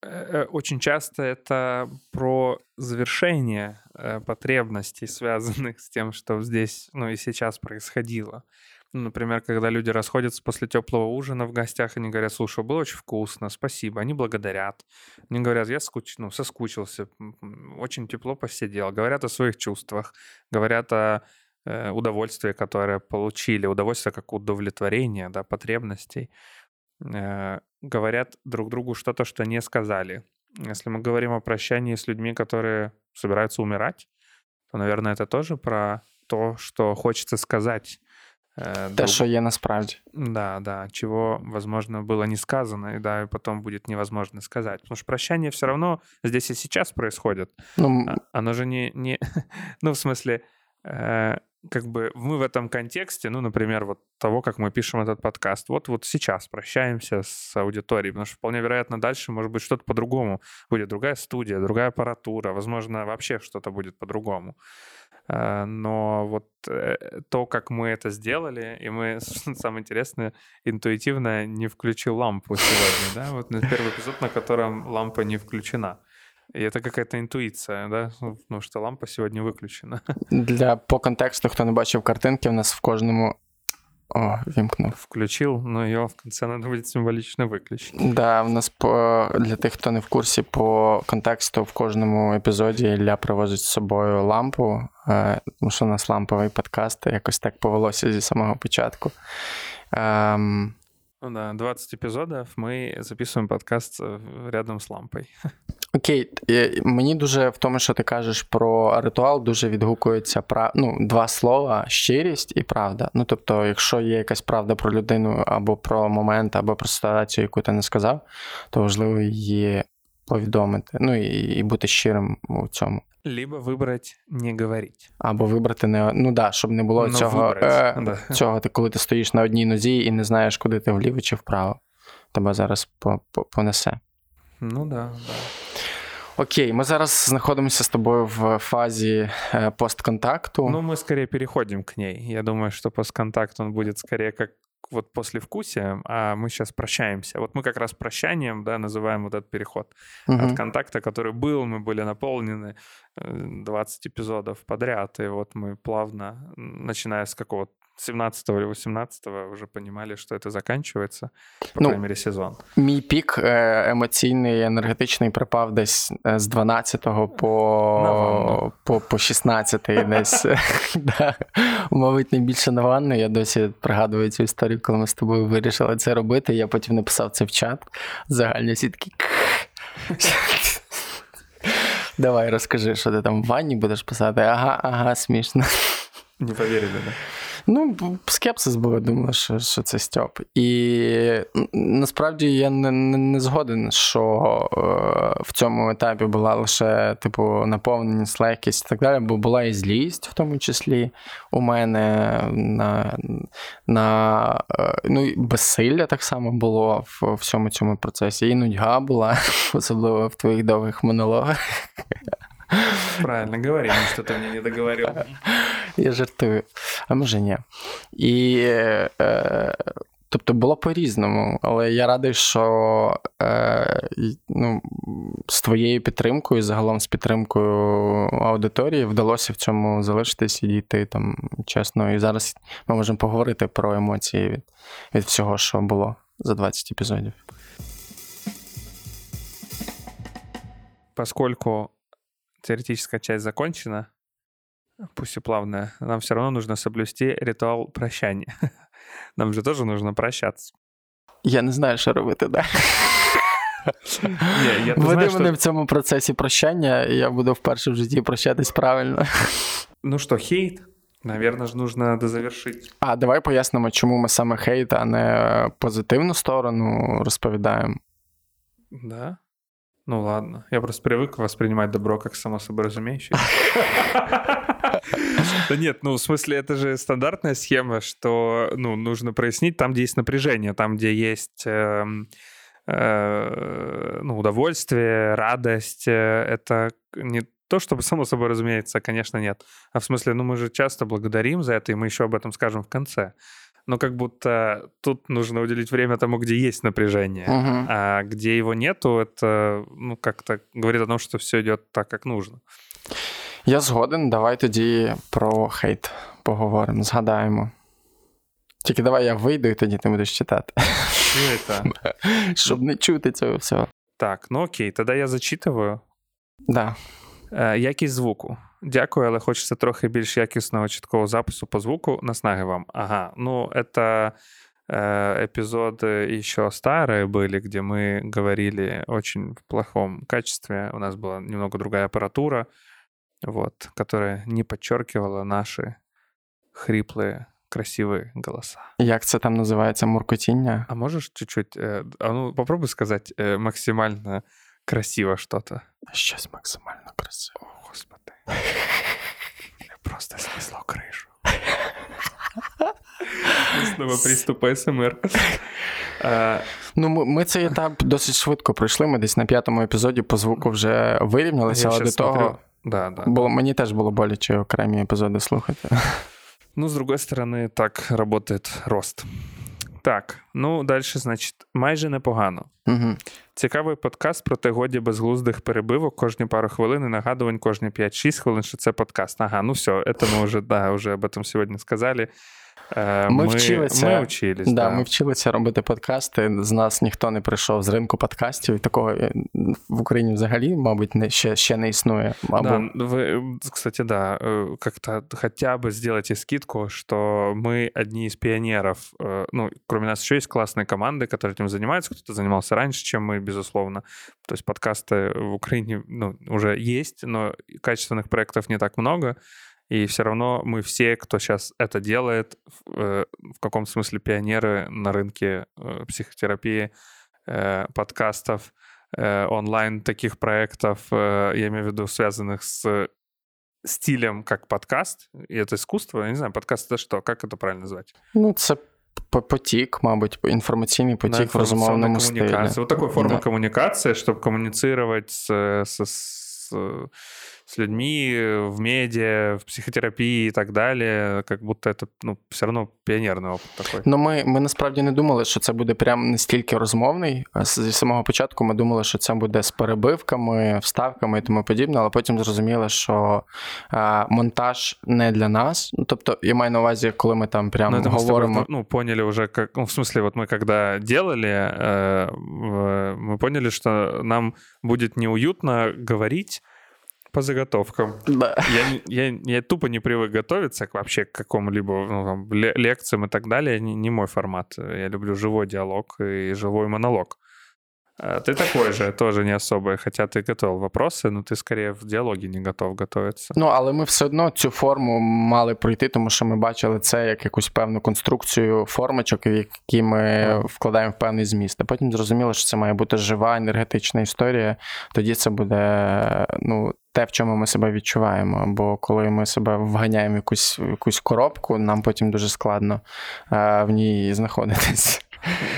Э, э, очень часто это про завершение э, потребностей, связанных с тем, что здесь, ну и сейчас происходило. Например, когда люди расходятся после теплого ужина в гостях, они говорят, слушай, было очень вкусно, спасибо. Они благодарят. Они говорят, я скуч... ну, соскучился, очень тепло посидел. Говорят о своих чувствах, говорят о э, удовольствии, которое получили, удовольствие как удовлетворение, да, потребностей. Э, говорят друг другу что-то, что не сказали. Если мы говорим о прощании с людьми, которые собираются умирать, то, наверное, это тоже про то, что хочется сказать. Э, Те, друг... що є насправді. Да, да, чего, возможно, было не сказано, и да, и потом будет невозможно сказать. Потому что прощание все равно здесь и сейчас происходит. Ну... А, оно же не... не... ну, в смысле, э, как бы мы в этом контексте, ну, например, вот того, как мы пишем этот подкаст, вот, вот сейчас прощаемся с аудиторией, потому что вполне вероятно дальше, может быть, что-то по-другому будет, другая студия, другая аппаратура, возможно, вообще что-то будет по-другому. Э, но вот э, то, как мы это сделали, и мы, самое интересное, интуитивно не включил лампу сегодня, да, вот первый эпизод, на котором лампа не включена. И это какая-то интуиция, да? Ну, що лампа сьогодні виключена. Для по контексту, хто не бачив картинки, в нас в кожному. О, вімкнув. Включив, ну його в кінці треба буде символічно виключити. Да, в нас по для тих, хто не в курсі, по контексту в кожному епізоді Ілля привозить з собою лампу, е, тому що у нас ламповий подкаст, якось так повелося зі самого початку. Ем... Ну да, 20 епізодів ми записуємо подкаст е, рядом з лампою. Окей, мені дуже в тому, що ти кажеш про ритуал, дуже відгукується прав... ну, два слова: щирість і правда. Ну тобто, якщо є якась правда про людину або про момент, або про ситуацію, яку ти не сказав, то важливо її повідомити. Ну і і бути щирим у цьому. Либо вибрати не говорити. Або вибрати не ну да, щоб не було Но цього, е, да. цього, ти коли ти стоїш на одній нозі і не знаєш, куди ти вліво чи вправо. Тебе зараз понесе. Ну да, да. Окей, ми зараз знаходимося з тобою в фазі э, постконтакту. Ну, мы скорее переходим к ней. Я думаю, что постконтакт, он будет скорее как вот после вкусия, а мы сейчас прощаемся. Вот мы как раз прощанием, да, называем вот этот переход угу. от контакта, который был, мы были наполнены 20 э, эпизодов подряд, и вот мы плавно, начиная с какого-то 17 или 18 вже понимали, що це закінчується, по ну, крайней мере, сезон. Мій пік емоційний, енергетичний припав десь з 12 по по, по 16 десь. да. Мабуть, найбільше на ванну. Я досі пригадую цю історію, коли ми з тобою вирішили це робити. Я потім написав це в чат. Загальні всі такі. Давай розкажи, що ти там в ванні будеш писати. Ага, ага, смішно. Не повірили, да? Ну, скепсис був, я думаю, що що це Стьоп. І насправді я не не, згоден, що е, в цьому етапі була лише, типу, наповненість, легкість і так далі, бо була і злість, в тому числі у мене на на е, ну, безсилля так само було в всьому цьому процесі. І нудьга була, особливо в твоїх довгих монологах. Правильно, говори, что ты мне не договорил. Я жартую, а може ні. І е, тобто було по-різному, але я радий, що е, ну, з твоєю підтримкою, загалом з підтримкою аудиторії, вдалося в цьому залишитись і дійти там чесно. І зараз ми можемо поговорити про емоції від, від всього, що було за 20 епізодів. Поскольку теоретическая часть закончена, пусть и плавная, нам все равно нужно соблюсти ритуал прощания. Нам же тоже нужно прощаться. Я не знаю, що робити, да. Ні, я Веди мене в цьому процесі прощання, і я буду вперше в житті прощатись правильно. Ну що, хейт? Наверное, ж нужно дозавершить. А давай пояснимо, чому ми саме хейт, а не позитивну сторону розповідаємо. Да? Ну ладно. Я просто привык воспринимать добро как само собой разумеющееся. Да нет, ну в смысле это же стандартная схема, что ну, нужно прояснить там, где есть напряжение, там, где есть эм, э, ну, удовольствие, радость. Э, это не то, чтобы само собой разумеется, конечно, нет. А в смысле, ну мы же часто благодарим за это, и мы еще об этом скажем в конце но как будто тут нужно уделить время тому, где есть напряжение, угу. а где его нету, это ну как-то говорит о том, что все идет так, как нужно. Я згоден, давай тоді про хейт поговоримо, згадаємо. Тільки давай я вийду, і тоді ти будеш читати. Щоб не чути цього всього. Так, ну окей, тоді я зачитываю. Да. Якість звуку. Дякую, але хочеться трохи більш якісного чіткого запису по звуку. Наснаги вам. Ага, ну это э, эпизоды еще старые были, где мы говорили очень в плохом качестве. У нас была немного другая аппаратура, вот, которая не подчеркивала наши хриплые красивые голоса. Як це там називається муркотіння? А можеш чуть-чуть, э, а ну попробуй сказать э, максимально красиво что-то. Щось максимально красиво. Господи. Просто снесло крышу. Снова приступ СМР. Ну, ми цей етап досить швидко пройшли. Ми десь на п'ятому епізоді по звуку вже вирівнялися, але до того. Да, да. Було, мені теж було боляче окремі епізоди слухати. Ну, с другой стороны, так работает рост. Так, ну далі, значить, майже непогано. Угу. Цікавий подкаст про те годі безглуздих перебивок кожні пару хвилин і нагадувань кожні 5-6 хвилин, що це подкаст. Ага, ну все, це ми вже да, вже об этом сьогодні сказали. Ми, ми вчилися ми вчились, да, да. ми вчилися робити подкасти. З нас ніхто не прийшов з ринку подкастів. Такого е, в Україні взагалі, мабуть, не, ще ще не існує. Або... Да, вы, кстати, да, э, как-то хотя бы сделайте скидку, что мы одни из пионеров. Э, ну, кроме нас еще есть классные команды, которые этим занимаются. Кто-то занимался раньше, чем мы, безусловно. То есть подкасты в Украине ну, уже есть, но качественных проектов не так много. И все равно мы все, кто сейчас это делает, в, э, в каком смысле пионеры на рынке э, психотерапии, э, подкастов, онлайн таких проектов, я имею в виду связанных с стилем как подкаст, и это искусство, я не знаю, подкаст это что, как это правильно назвать? Ну, це потік, мабуть, інформаційний потік да, в розмовному стилі. Вот такой форма да. коммуникации, чтобы коммуницировать с, с, с с людьми в медиа, в психотерапії і так далі, як будто це ну, все одно піонерний опит такий. Ну, ми, ми насправді не думали, що це буде прям настільки розмовний. Зі самого початку ми думали, що це буде з перебивками, вставками і тому подібне, але потім зрозуміли, що а, монтаж не для нас. Ну, тобто, я маю на увазі, коли ми там прямо ну, говоримо. Мы, ну, поняли уже, как, ну, в смысле, вот мы когда делали, э, мы поняли, что нам будет неуютно говорить по заготовкам. Да. Я, я, я тупо не привык готовиться к вообще к какому-либо ну, там, лекциям и так далее. Не, не мой формат. Я люблю живой диалог и живой монолог. Ты такой же, тоже не особо, хоча ти готував вопроси, ну ти скоріше в діалогі не готов готуватися. Ну, але ми все одно цю форму мали пройти, тому що ми бачили це як якусь певну конструкцію формочок, в які ми вкладаємо в певний зміст. А потім зрозуміло, що це має бути жива енергетична історія. Тоді це буде ну, те, в чому ми себе відчуваємо. Бо коли ми себе вганяємо в якусь, в якусь коробку, нам потім дуже складно в ній знаходитись.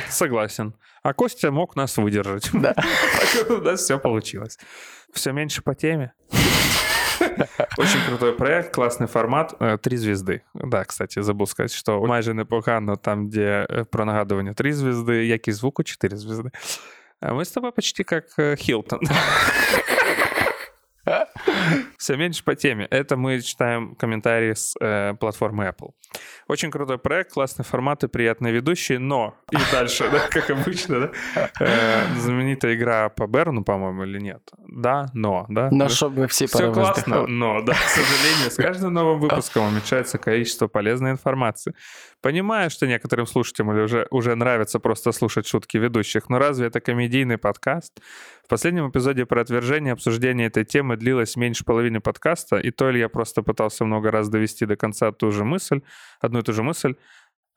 Согласен. А Костя мог нас выдержать. Да. у нас все получилось. Все меньше по теме. Очень крутой проект, классный формат. Э, три звезды. Да, кстати, забыл сказать, что майже непогано там, где э, про нагадывание три звезды, як и звуку четыре звезды. А мы с тобой почти как э, Хилтон. Все меньше по теме. Это мы читаем комментарии с э, платформы Apple. Очень крутой проект, классный формат и приятные ведущие, но... И дальше, да, как обычно, да? Э, знаменитая игра по Берну, по-моему, или нет? Да, но, да? Но чтобы все Все классно, но, да, к сожалению, с каждым новым выпуском уменьшается количество полезной информации. Понимаю, что некоторым слушателям уже, уже нравится просто слушать шутки ведущих, но разве это комедийный подкаст? В последнем эпизоде про отвержение обсуждение этой темы длилось меньше половины подкаста, и то ли я просто пытался много раз довести до конца ту же мысль, одну и ту же мысль,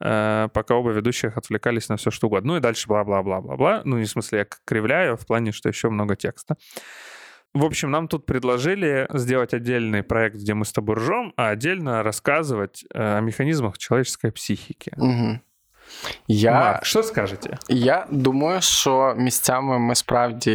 э, пока оба ведущих отвлекались на все что угодно. Ну и дальше бла-бла-бла-бла-бла. Ну, не в смысле, я кривляю, а в плане, что еще много текста. В общем, нам тут предложили сделать отдельный проект, где мы с тобой ржем, а отдельно рассказывать э, о механизмах человеческой психики. Угу. Я Марк, що скажете? Я думаю, що місцями ми справді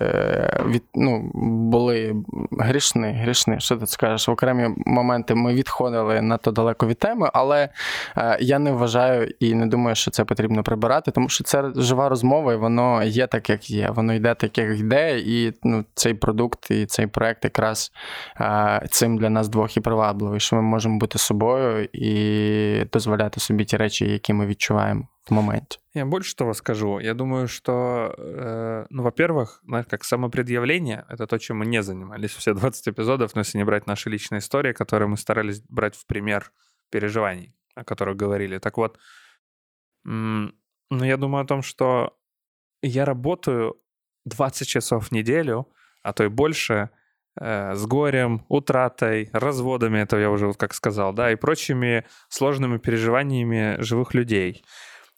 е, від, ну, були грішні, грішні, що ти скажеш, в окремі моменти ми відходили надто далеко від теми, але е, я не вважаю і не думаю, що це потрібно прибирати, тому що це жива розмова, і воно є так, як є. Воно йде так, як йде, і ну, цей продукт і цей проект якраз е, цим для нас двох і привабливий, що ми можемо бути собою і дозволяти собі ті речі, які ми відчуваємо відчуваємо в моменте. Я больше того скажу. Я думаю, что, э, ну, во-первых, как самопредъявление — это то, чем мы не занимались все 20 эпизодов, но если не брать наши личные истории, которые мы старались брать в пример переживаний, о которых говорили. Так вот, ну, я думаю о том, что я работаю 20 часов в неделю, а то и больше, с горем, утратой, разводами, это я уже вот как сказал, да, и прочими сложными переживаниями живых людей.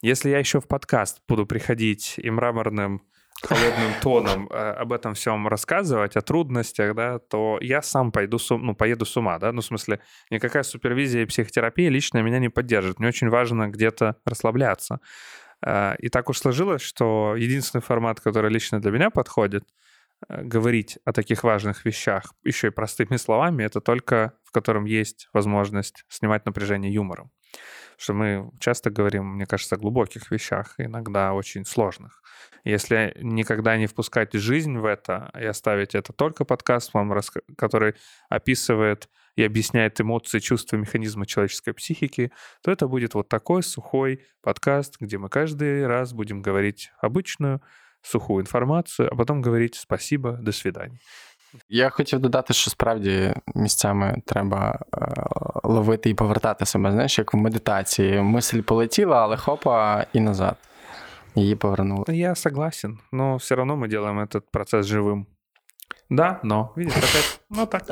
Если я еще в подкаст буду приходить и мраморным холодным тоном э, об этом всем рассказывать, о трудностях, да, то я сам пойду, с, ну, поеду с ума, да, ну, в смысле, никакая супервизия и психотерапия лично меня не поддержит. Мне очень важно где-то расслабляться. Э, и так уж сложилось, что единственный формат, который лично для меня подходит — Э, говорить о таких важных вещах еще и простыми словами, это только в котором есть возможность снимать напряжение юмором. Что мы часто говорим, мне кажется, о глубоких вещах, иногда очень сложных. Если никогда не впускать жизнь в это и оставить это только подкастом, который описывает и объясняет эмоции, чувства, механизмы человеческой психики, то это будет вот такой сухой подкаст, где мы каждый раз будем говорить обычную, суху інформацію, а потім говорити спасибо, до свидання. Я хотів додати, що справді місцями треба е, ловити і повертати себе, знаєш, як в медитації. Мисль полетіла, але хопа і назад. Її повернули. Я согласен, но все равно мы делаем этот процесс живым. Да, но. Видишь, опять, ну так.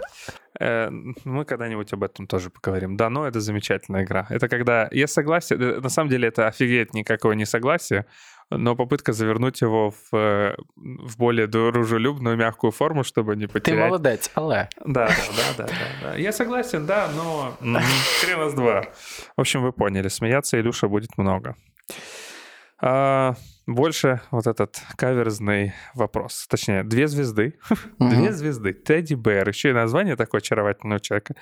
Э, мы когда-нибудь об этом тоже поговорим. Да, но это замечательная игра. Это когда я согласен, э, на самом деле это офигеть никакого не согласия, но попытка завернуть его в, э, в более дружелюбную, мягкую форму, чтобы не потерять. Ты молодец, але. Да, да, да, да, да, да. Я согласен, да, но хрен с два. В общем, вы поняли, смеяться Илюша будет много. А, больше вот этот каверзный вопрос. Точнее, две звезды. Две звезды. Тедди Бэр. Еще и название такое очаровательного человека.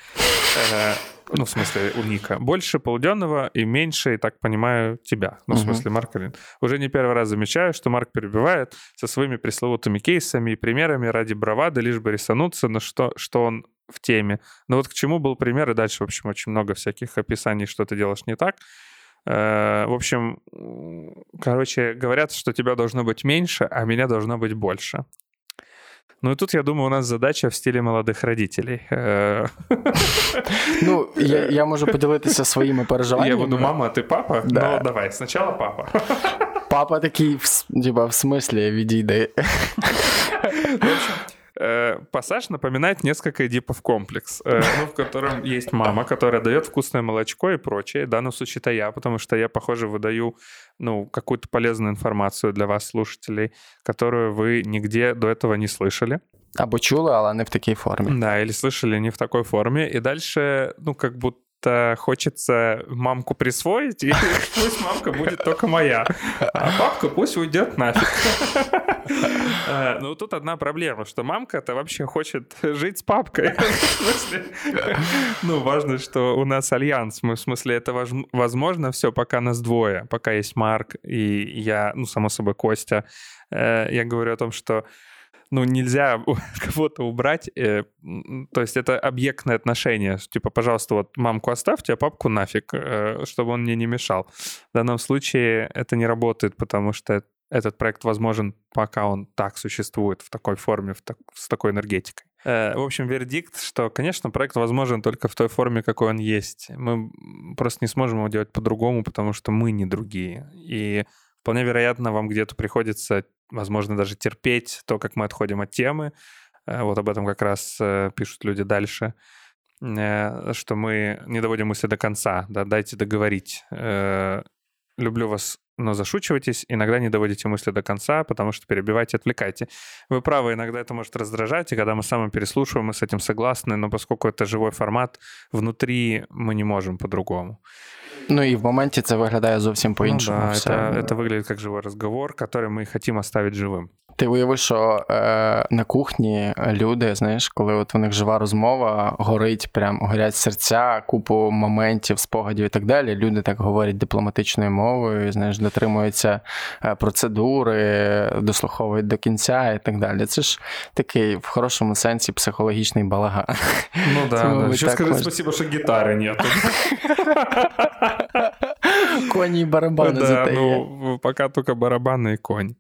Ну, в смысле, у Ника. Больше полуденного и меньше, и так понимаю, тебя. Ну, в смысле, Марк Алин. Уже не первый раз замечаю, что Марк перебивает со своими пресловутыми кейсами и примерами ради бравады, лишь бы рисануться, на что, что он в теме. Но вот к чему был пример, и дальше, в общем, очень много всяких описаний, что ты делаешь не так. Э, в общем, короче, говорят, что тебя должно быть меньше, а меня должно быть больше. Ну и тут, я думаю, у нас задача в стилі молодих родителей. Э, ну, я я можу поділитися своїми переживаннями. Я буду мама, а ти папа? Да. Ну, давай, спочатку папа. Папа такий, типа, в смислі, відійди. Э, пассаж напоминает несколько эдипов комплекс, э, ну, в котором есть мама, которая дает вкусное молочко и прочее. В данном случае это я, потому что я, похоже, выдаю ну, какую-то полезную информацию для вас, слушателей, которую вы нигде до этого не слышали. Або чули, але не в такой форме. Да, или слышали не в такой форме. И дальше, ну, как будто хочется мамку присвоить, и пусть мамка будет только моя, а папка пусть уйдет нафиг. Э, ну, тут одна проблема, что мамка-то вообще хочет жить с папкой. Ну, важно, что у нас альянс. Мы, в смысле, это возможно все, пока нас двое. Пока есть Марк и я, ну, само собой, Костя. Э, я говорю о том, что ну, нельзя кого-то убрать. Э, то есть это объектное отношение. Типа, пожалуйста, вот мамку оставьте, а папку нафиг, э, чтобы он мне не мешал. В данном случае это не работает, потому что этот проект возможен, пока он так существует в такой форме, в так, с такой энергетикой. Э, в общем, вердикт, что, конечно, проект возможен только в той форме, какой он есть. Мы просто не сможем его делать по-другому, потому что мы не другие. И вполне вероятно, вам где-то приходится, возможно, даже терпеть то, как мы отходим от темы. Э, вот об этом как раз э, пишут люди дальше что мы не доводим мысли до конца, да, дайте договорить. Люблю вас но зашучивайтесь, иногда не доводите мысли до конца, потому что перебивайте, отвлекайте. Вы правы, иногда это может раздражать, и когда мы сами переслушиваем, мы с этим согласны, но поскольку это живой формат, внутри мы не можем по-другому. Ну і в моменті це виглядає зовсім по-іншому. Ну, да, все. Это, это выглядит как живой разговор, который мы хотим оставить живым. Ти уявив, що е, на кухні люди, знаєш, коли от у них жива розмова, горить, прям горять серця, купу моментів, спогадів і так далі. Люди так говорять дипломатичною мовою, знаєш, дотримуються е, процедури, дослуховують до кінця і так далі. Це ж такий в хорошому сенсі психологічний балаган. Ну да, да. Ще скажи може... спасибо, що гітари нету. Коні і барабани да, ну, пока только барабаны и конь.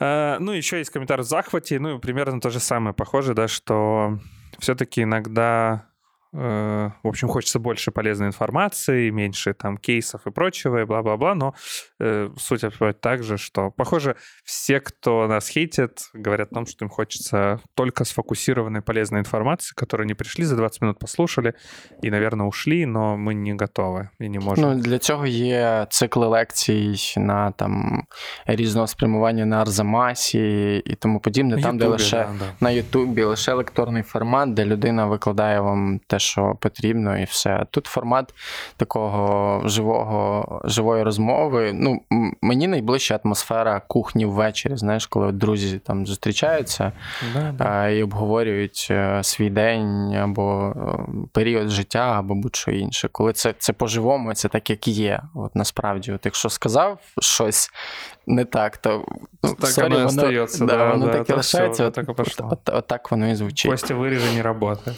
Э, ну, еще есть комментарий в захвате, ну, примерно то же самое, похоже, да, что все-таки иногда Э, в общем, хочется больше полезной информации, меньше там кейсов и прочего, и бла-бла-бла, но э, суть также, что, похоже, все, кто нас хейтит, говорят о том, что им хочется только сфокусированной полезной информации, которую не пришли, за 20 минут послушали и, наверное, ушли, но мы не готовы и не можем. Ну, для цього є цикли лекцій на там різного спрямування на Арзамасі і тому подібне, там, YouTube, де лише да, да. на Ютубі лише лекторний формат, де людина викладає вам те, що потрібно, і все. Тут формат такого живого, живої розмови. Ну, Мені найближча атмосфера кухні ввечері, знаєш, коли друзі там зустрічаються да, да. і обговорюють е, свій день або е, період життя, або будь-що інше. Коли це це по-живому, це так, як є. От насправді, от якщо сказав щось не так, то ну, так sorry, воно, остається, да, да, воно да, так і лишається. От, от, от, от, от, так воно і звучить. Костя не працює.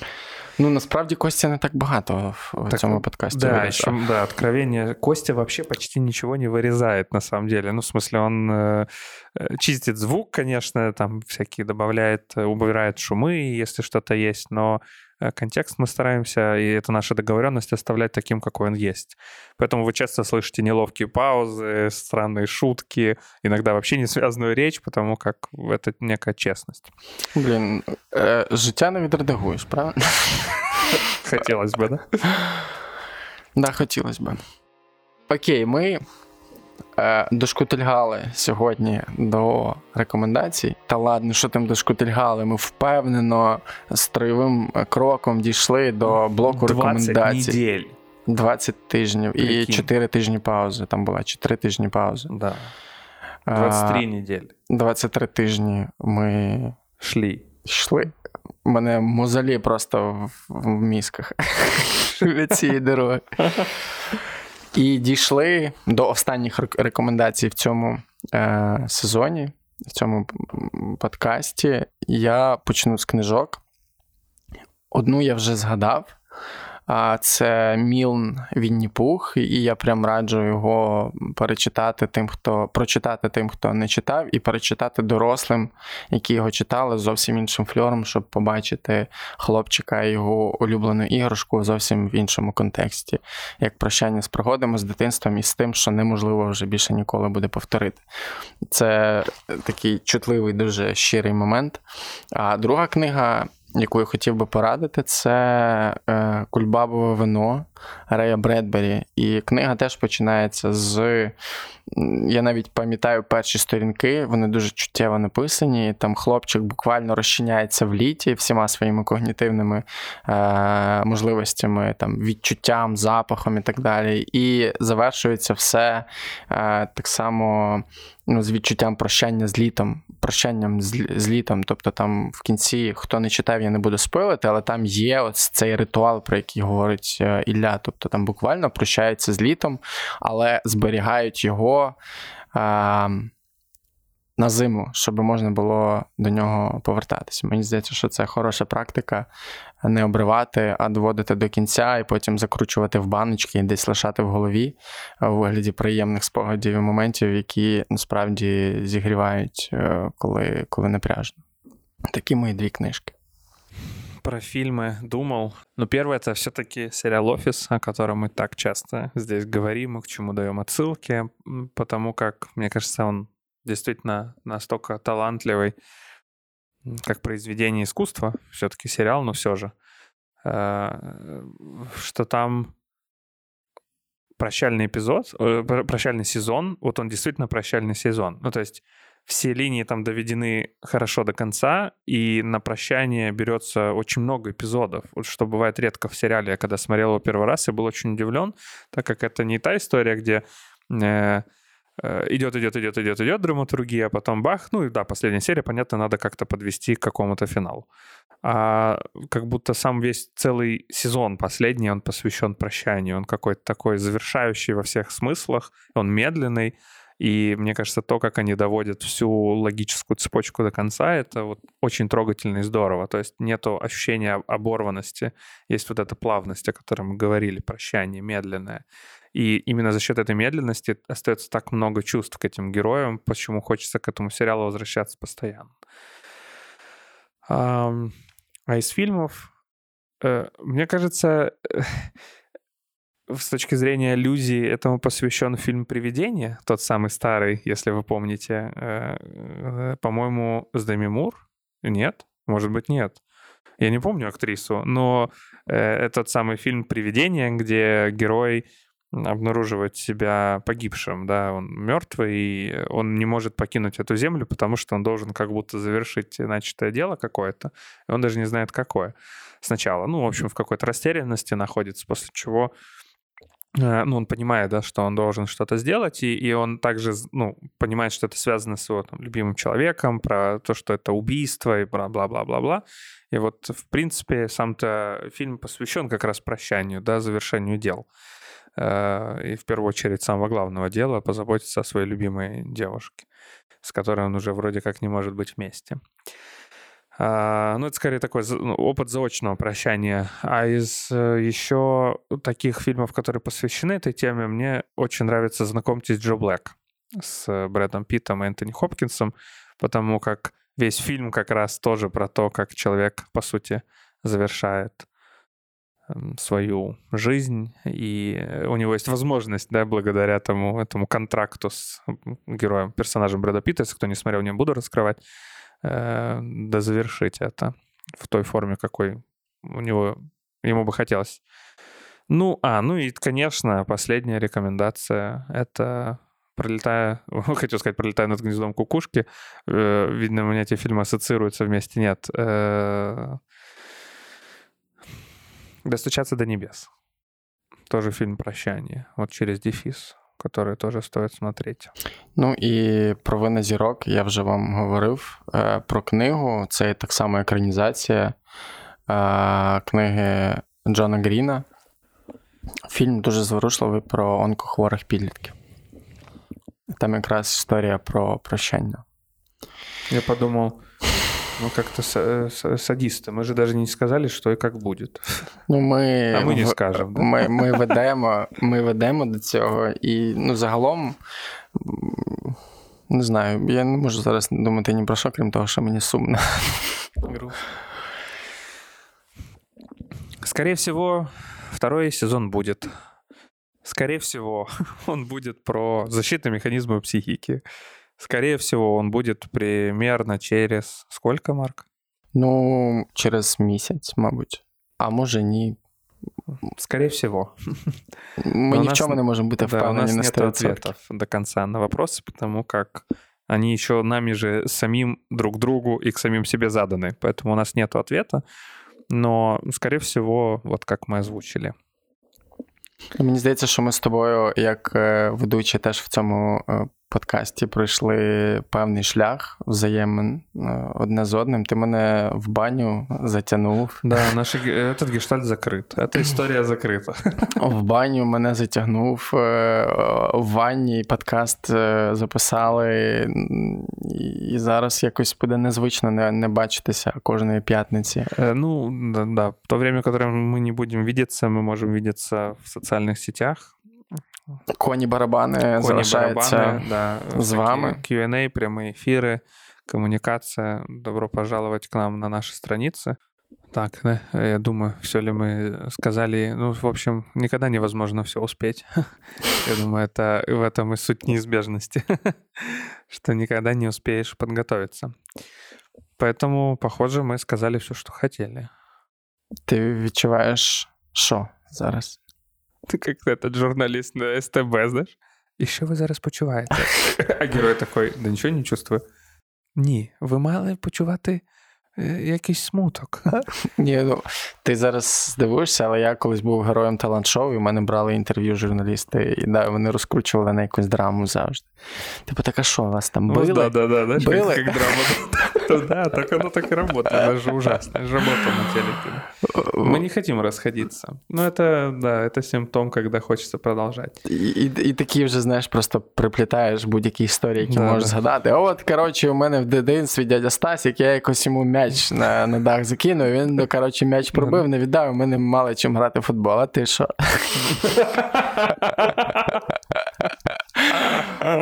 Ну, насправді Костя не так багато в так, цьому подкасте. Да, еще, да, откровение. Костя вообще почти ничего не вырезает, на самом деле. Ну, в смысле, он э, э чистит звук, конечно, там всякие добавляет, убирает шумы, если что-то есть, но контекст мы стараемся, и это наша договоренность, оставлять таким, какой он есть. Поэтому вы часто слышите неловкие паузы, странные шутки, иногда вообще не связанную речь, потому как это некая честность. Блин, э, життя не відредагуєш, правда? Хотелось бы, да? Да, хотелось бы. Окей, мы дошкутильгали сьогодні до рекомендацій. Та ладно, що там дошкутильгали? Ми впевнено строєвим кроком дійшли до блоку 20 рекомендацій. Неділь. 20 тижнів Прикинь. і 4 тижні паузи. Там була 4 тижні паузи. Да. 23 неділі. 23 тижні ми Шлі. йшли. У мене мозолі просто в, в мізках від цієї дороги. І дійшли до останніх рекомендацій в цьому е, сезоні, в цьому подкасті. Я почну з книжок. Одну я вже згадав. Це Мілн Вінні Пух, і я прям раджу його перечитати тим, хто прочитати тим, хто не читав, і перечитати дорослим, які його читали зовсім іншим фльором, щоб побачити хлопчика і його улюблену іграшку зовсім в іншому контексті, як прощання з пригодами, з дитинством і з тим, що неможливо вже більше ніколи буде повторити. Це такий чутливий, дуже щирий момент. А друга книга яку я хотів би порадити, це Кульбабове вино Рея Бредбері. І книга теж починається з. Я навіть пам'ятаю перші сторінки, вони дуже чуттєво написані. Там хлопчик буквально розчиняється в літі всіма своїми когнітивними е, можливостями, там, відчуттям, запахом і так далі. І завершується все е, так само ну, з відчуттям прощання з літом, прощанням з, з літом. Тобто там в кінці, хто не читав, я не буду спойлити, але там є ось цей ритуал, про який говорить е, Ілля. Тобто там буквально прощаються з літом, але зберігають його. А, на зиму, щоб можна було до нього повертатися. Мені здається, що це хороша практика не обривати, а доводити до кінця і потім закручувати в баночки і десь лишати в голові у вигляді приємних спогадів і моментів, які насправді зігрівають, е, коли, коли напряжно. Такі мої дві книжки. Про фильмы думал. Ну, первое это все-таки сериал Офис, о котором мы так часто здесь говорим и к чему даем отсылки, потому как, мне кажется, он действительно настолько талантливый, как произведение искусства, все-таки сериал, но все же, э, что там прощальный эпизод, э, прощальный сезон, вот он действительно прощальный сезон. Ну, то есть все линии там доведены хорошо до конца, и на прощание берется очень много эпизодов, что бывает редко в сериале. Я когда смотрел его первый раз, я был очень удивлен, так как это не та история, где э, э, идет, идет, идет, идет, идет драматургия, а потом бах, ну и да, последняя серия, понятно, надо как-то подвести к какому-то финалу. А как будто сам весь целый сезон последний, он посвящен прощанию, он какой-то такой завершающий во всех смыслах, он медленный, и мне кажется, то, как они доводят всю логическую цепочку до конца, это вот очень трогательно и здорово. То есть нету ощущения оборванности, есть вот эта плавность, о которой мы говорили, прощание медленное. И именно за счет этой медленности остается так много чувств к этим героям, почему хочется к этому сериалу возвращаться постоянно. А, из фильмов, э, мне кажется, с точки зрения иллюзии этому посвящен фильм «Привидение», тот самый старый, если вы помните, э, э, по-моему, с Деми Мур? Нет? Может быть, нет. Я не помню актрису, но э, этот самый фильм «Привидение», где герой обнаруживает себя погибшим, да, он мертвый, и он не может покинуть эту землю, потому что он должен как будто завершить начатое дело какое-то, и он даже не знает, какое сначала. Ну, в общем, в какой-то растерянности находится, после чего ну, он понимает, да, что он должен что-то сделать, и, и он также, ну, понимает, что это связано с его там, любимым человеком, про то, что это убийство и бла-бла-бла-бла-бла. И вот, в принципе, сам-то фильм посвящен как раз прощанию, да, завершению дел. Э, и в первую очередь самого главного дела — позаботиться о своей любимой девушке, с которой он уже вроде как не может быть вместе. А, ну, это скорее такой ну, опыт заочного прощания. А из э, еще таких фильмов, которые посвящены этой теме, мне очень нравится «Знакомьтесь, Джо Блэк» с Брэдом Питтом и Энтони Хопкинсом, потому как весь фильм как раз тоже про то, как человек, по сути, завершает эм, свою жизнь, и у него есть возможность, да, благодаря тому, этому контракту с героем, персонажем Брэда Питта, если кто не смотрел, не буду раскрывать, э, дозавершить это в той форме, какой у него ему бы хотелось. Ну, а, ну и, конечно, последняя рекомендация — это пролетая, хотел сказать, пролетая над гнездом кукушки. Э, видно, у меня эти фильмы ассоциируются вместе. Нет. Э, Достучаться до небес. Тоже фильм прощания. Вот через дефис которые тоже стоит смотреть. Ну і про вина зірок я вже вам говорив е, про книгу. Це так само екранізація е, книги Джона Гріна. Фільм дуже зворушливий про онкохворих підлітків. Там якраз історія про прощання. Я подумав, Ну, как-то садисты. Мы же даже не сказали, що і як буде. Ну, ми, А ми не скажемо. Да? Ми ми, ведемо ми ведемо до цього. І ну, загалом, не знаю, я не можу зараз думати ні про що, крім того, що мені сумно. Скорее всего, второй сезон будет. Скорее всего, он будет про защитные механизмы психики. Скорее всего, он будет примерно через сколько, Марк? Ну, через місяць, мабуть. А може ні. Скорее всего. Мы ни в чем не можем быть впевнені да, у нас нет ответов до конца на вопросы, потому как они еще нами же самим друг другу и к самим себе заданы. Поэтому у нас нет ответа. Но, скорее всего, вот как мы озвучили. Мені здається, що ми з тобою, як ведучі, теж в цьому подкасті пройшли певний шлях взаємин е, одне з одним. Ти мене в баню затягнув. Да, наш этот гештальт закрит. Эта історія закрита. В баню мене затягнув. В ванні подкаст записали, і зараз якось буде незвично не, не бачитися кожної п'ятниці. Ну, да, да. В то время, которое мы не будем видеться, мы можем видеться в социальных сетях. Коні барабани Коні залишаються барабани, да, з вами. Q&A, прямые эфиры, коммуникация. Добро пожаловать к нам на наши страницы. Так, да, я думаю, все ли мы сказали. Ну, в общем, никогда невозможно все успеть. Я думаю, это в этом и суть неизбежности, что никогда не успеешь подготовиться. Поэтому, похоже, мы сказали все, что хотели. Ти відчуваєш що зараз? Ти як этот журналіст на СТБ, знаєш? І що ви зараз почуваєте? А герой такий, да нічого не чувствую. Ні, ви мали почувати Е, якийсь смуток. Ні, ну ти зараз здивуєшся, але я колись був героєм талант-шоу, і в мене брали інтерв'ю журналісти, і да, вони розкручували на якусь драму завжди. Типу, так а що, вас там били? Ну, да, да, да, били? Как драма. Да, так оно так и работает. Это же ужасно. Это же работа на телеке. Мы не хотим расходиться. Ну, это, да, это симптом, когда хочется продолжать. І, і, і такі вже, знаєш, просто приплітаєш будь-які історії, які да, можеш да. згадати. А от, коротше, у мене в дитинстві дядя Стасік, я якось йому м'яч на на дах закинув, він, ну, коротше, м'яч пробив, не віддав, ми не мали чим грати в футбол. А ти що?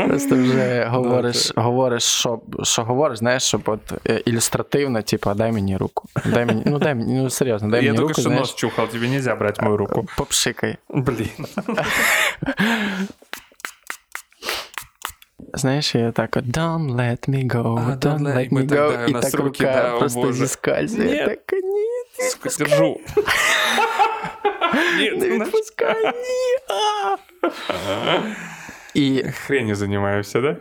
Просто вже говориш, говориш, що що говориш, знаєш, щоб от е, ілюстративно, типу, дай мені руку. Дай мені, ну дай мені, ну серйозно, дай Я мені руку. Я тільки що нос чухав, тобі нельзя брати мою руку. Попшикай. Блін. Знаєш, я так от don't let me go, а, don't, don't let me go, тогда, і так рука да, просто зіскальзує. Так, ні, Сука, держу. Нет, не відпускай, ні. І... Хрені займаюся, да?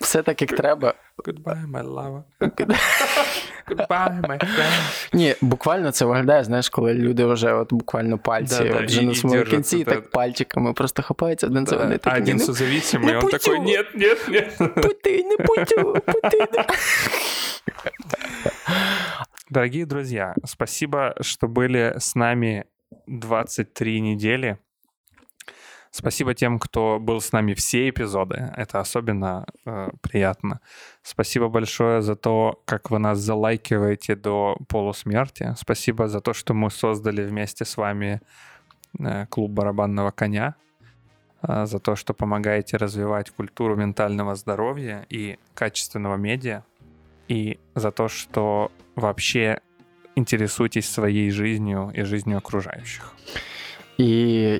Все так, як треба. Goodbye, my love. Goodbye, my friend. Ні, буквально це виглядає, знаєш, коли люди вже от буквально пальці да, вже на своєму кінці, і так пальчиками просто хапаються один за один. А один созависимый, он такой, нет, нет, нет. Пути, не путю, пути. Дорогие друзья, спасибо, что были с нами 23 недели. Спасибо тем, кто был с нами все эпизоды. Это особенно э, приятно. Спасибо большое за то, как вы нас залайкиваете до полусмерти. Спасибо за то, что мы создали вместе с вами э, клуб барабанного коня. Э, за то, что помогаете развивать культуру ментального здоровья и качественного медиа. И за то, что вообще интересуетесь своей жизнью и жизнью окружающих. І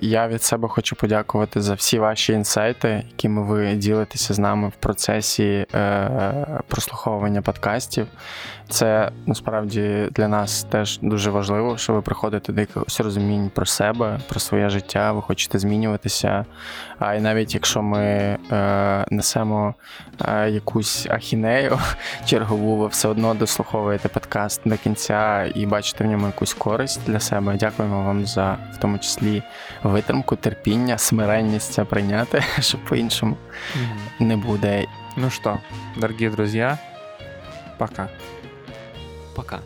я від себе хочу подякувати за всі ваші інсайти, якими ви ділитеся з нами в процесі е, прослуховування подкастів. Це насправді для нас теж дуже важливо, що ви приходите до якогось розуміння про себе, про своє життя, ви хочете змінюватися. А і навіть якщо ми е, несемо е, якусь ахінею чергову, ви все одно дослуховуєте подкаст до кінця і бачите в ньому якусь користь для себе. Дякуємо вам за в тому числі витримку, терпіння, смиренність це прийняти, що по-іншому mm-hmm. не буде. Ну що, дорогі друзі, пока. пока.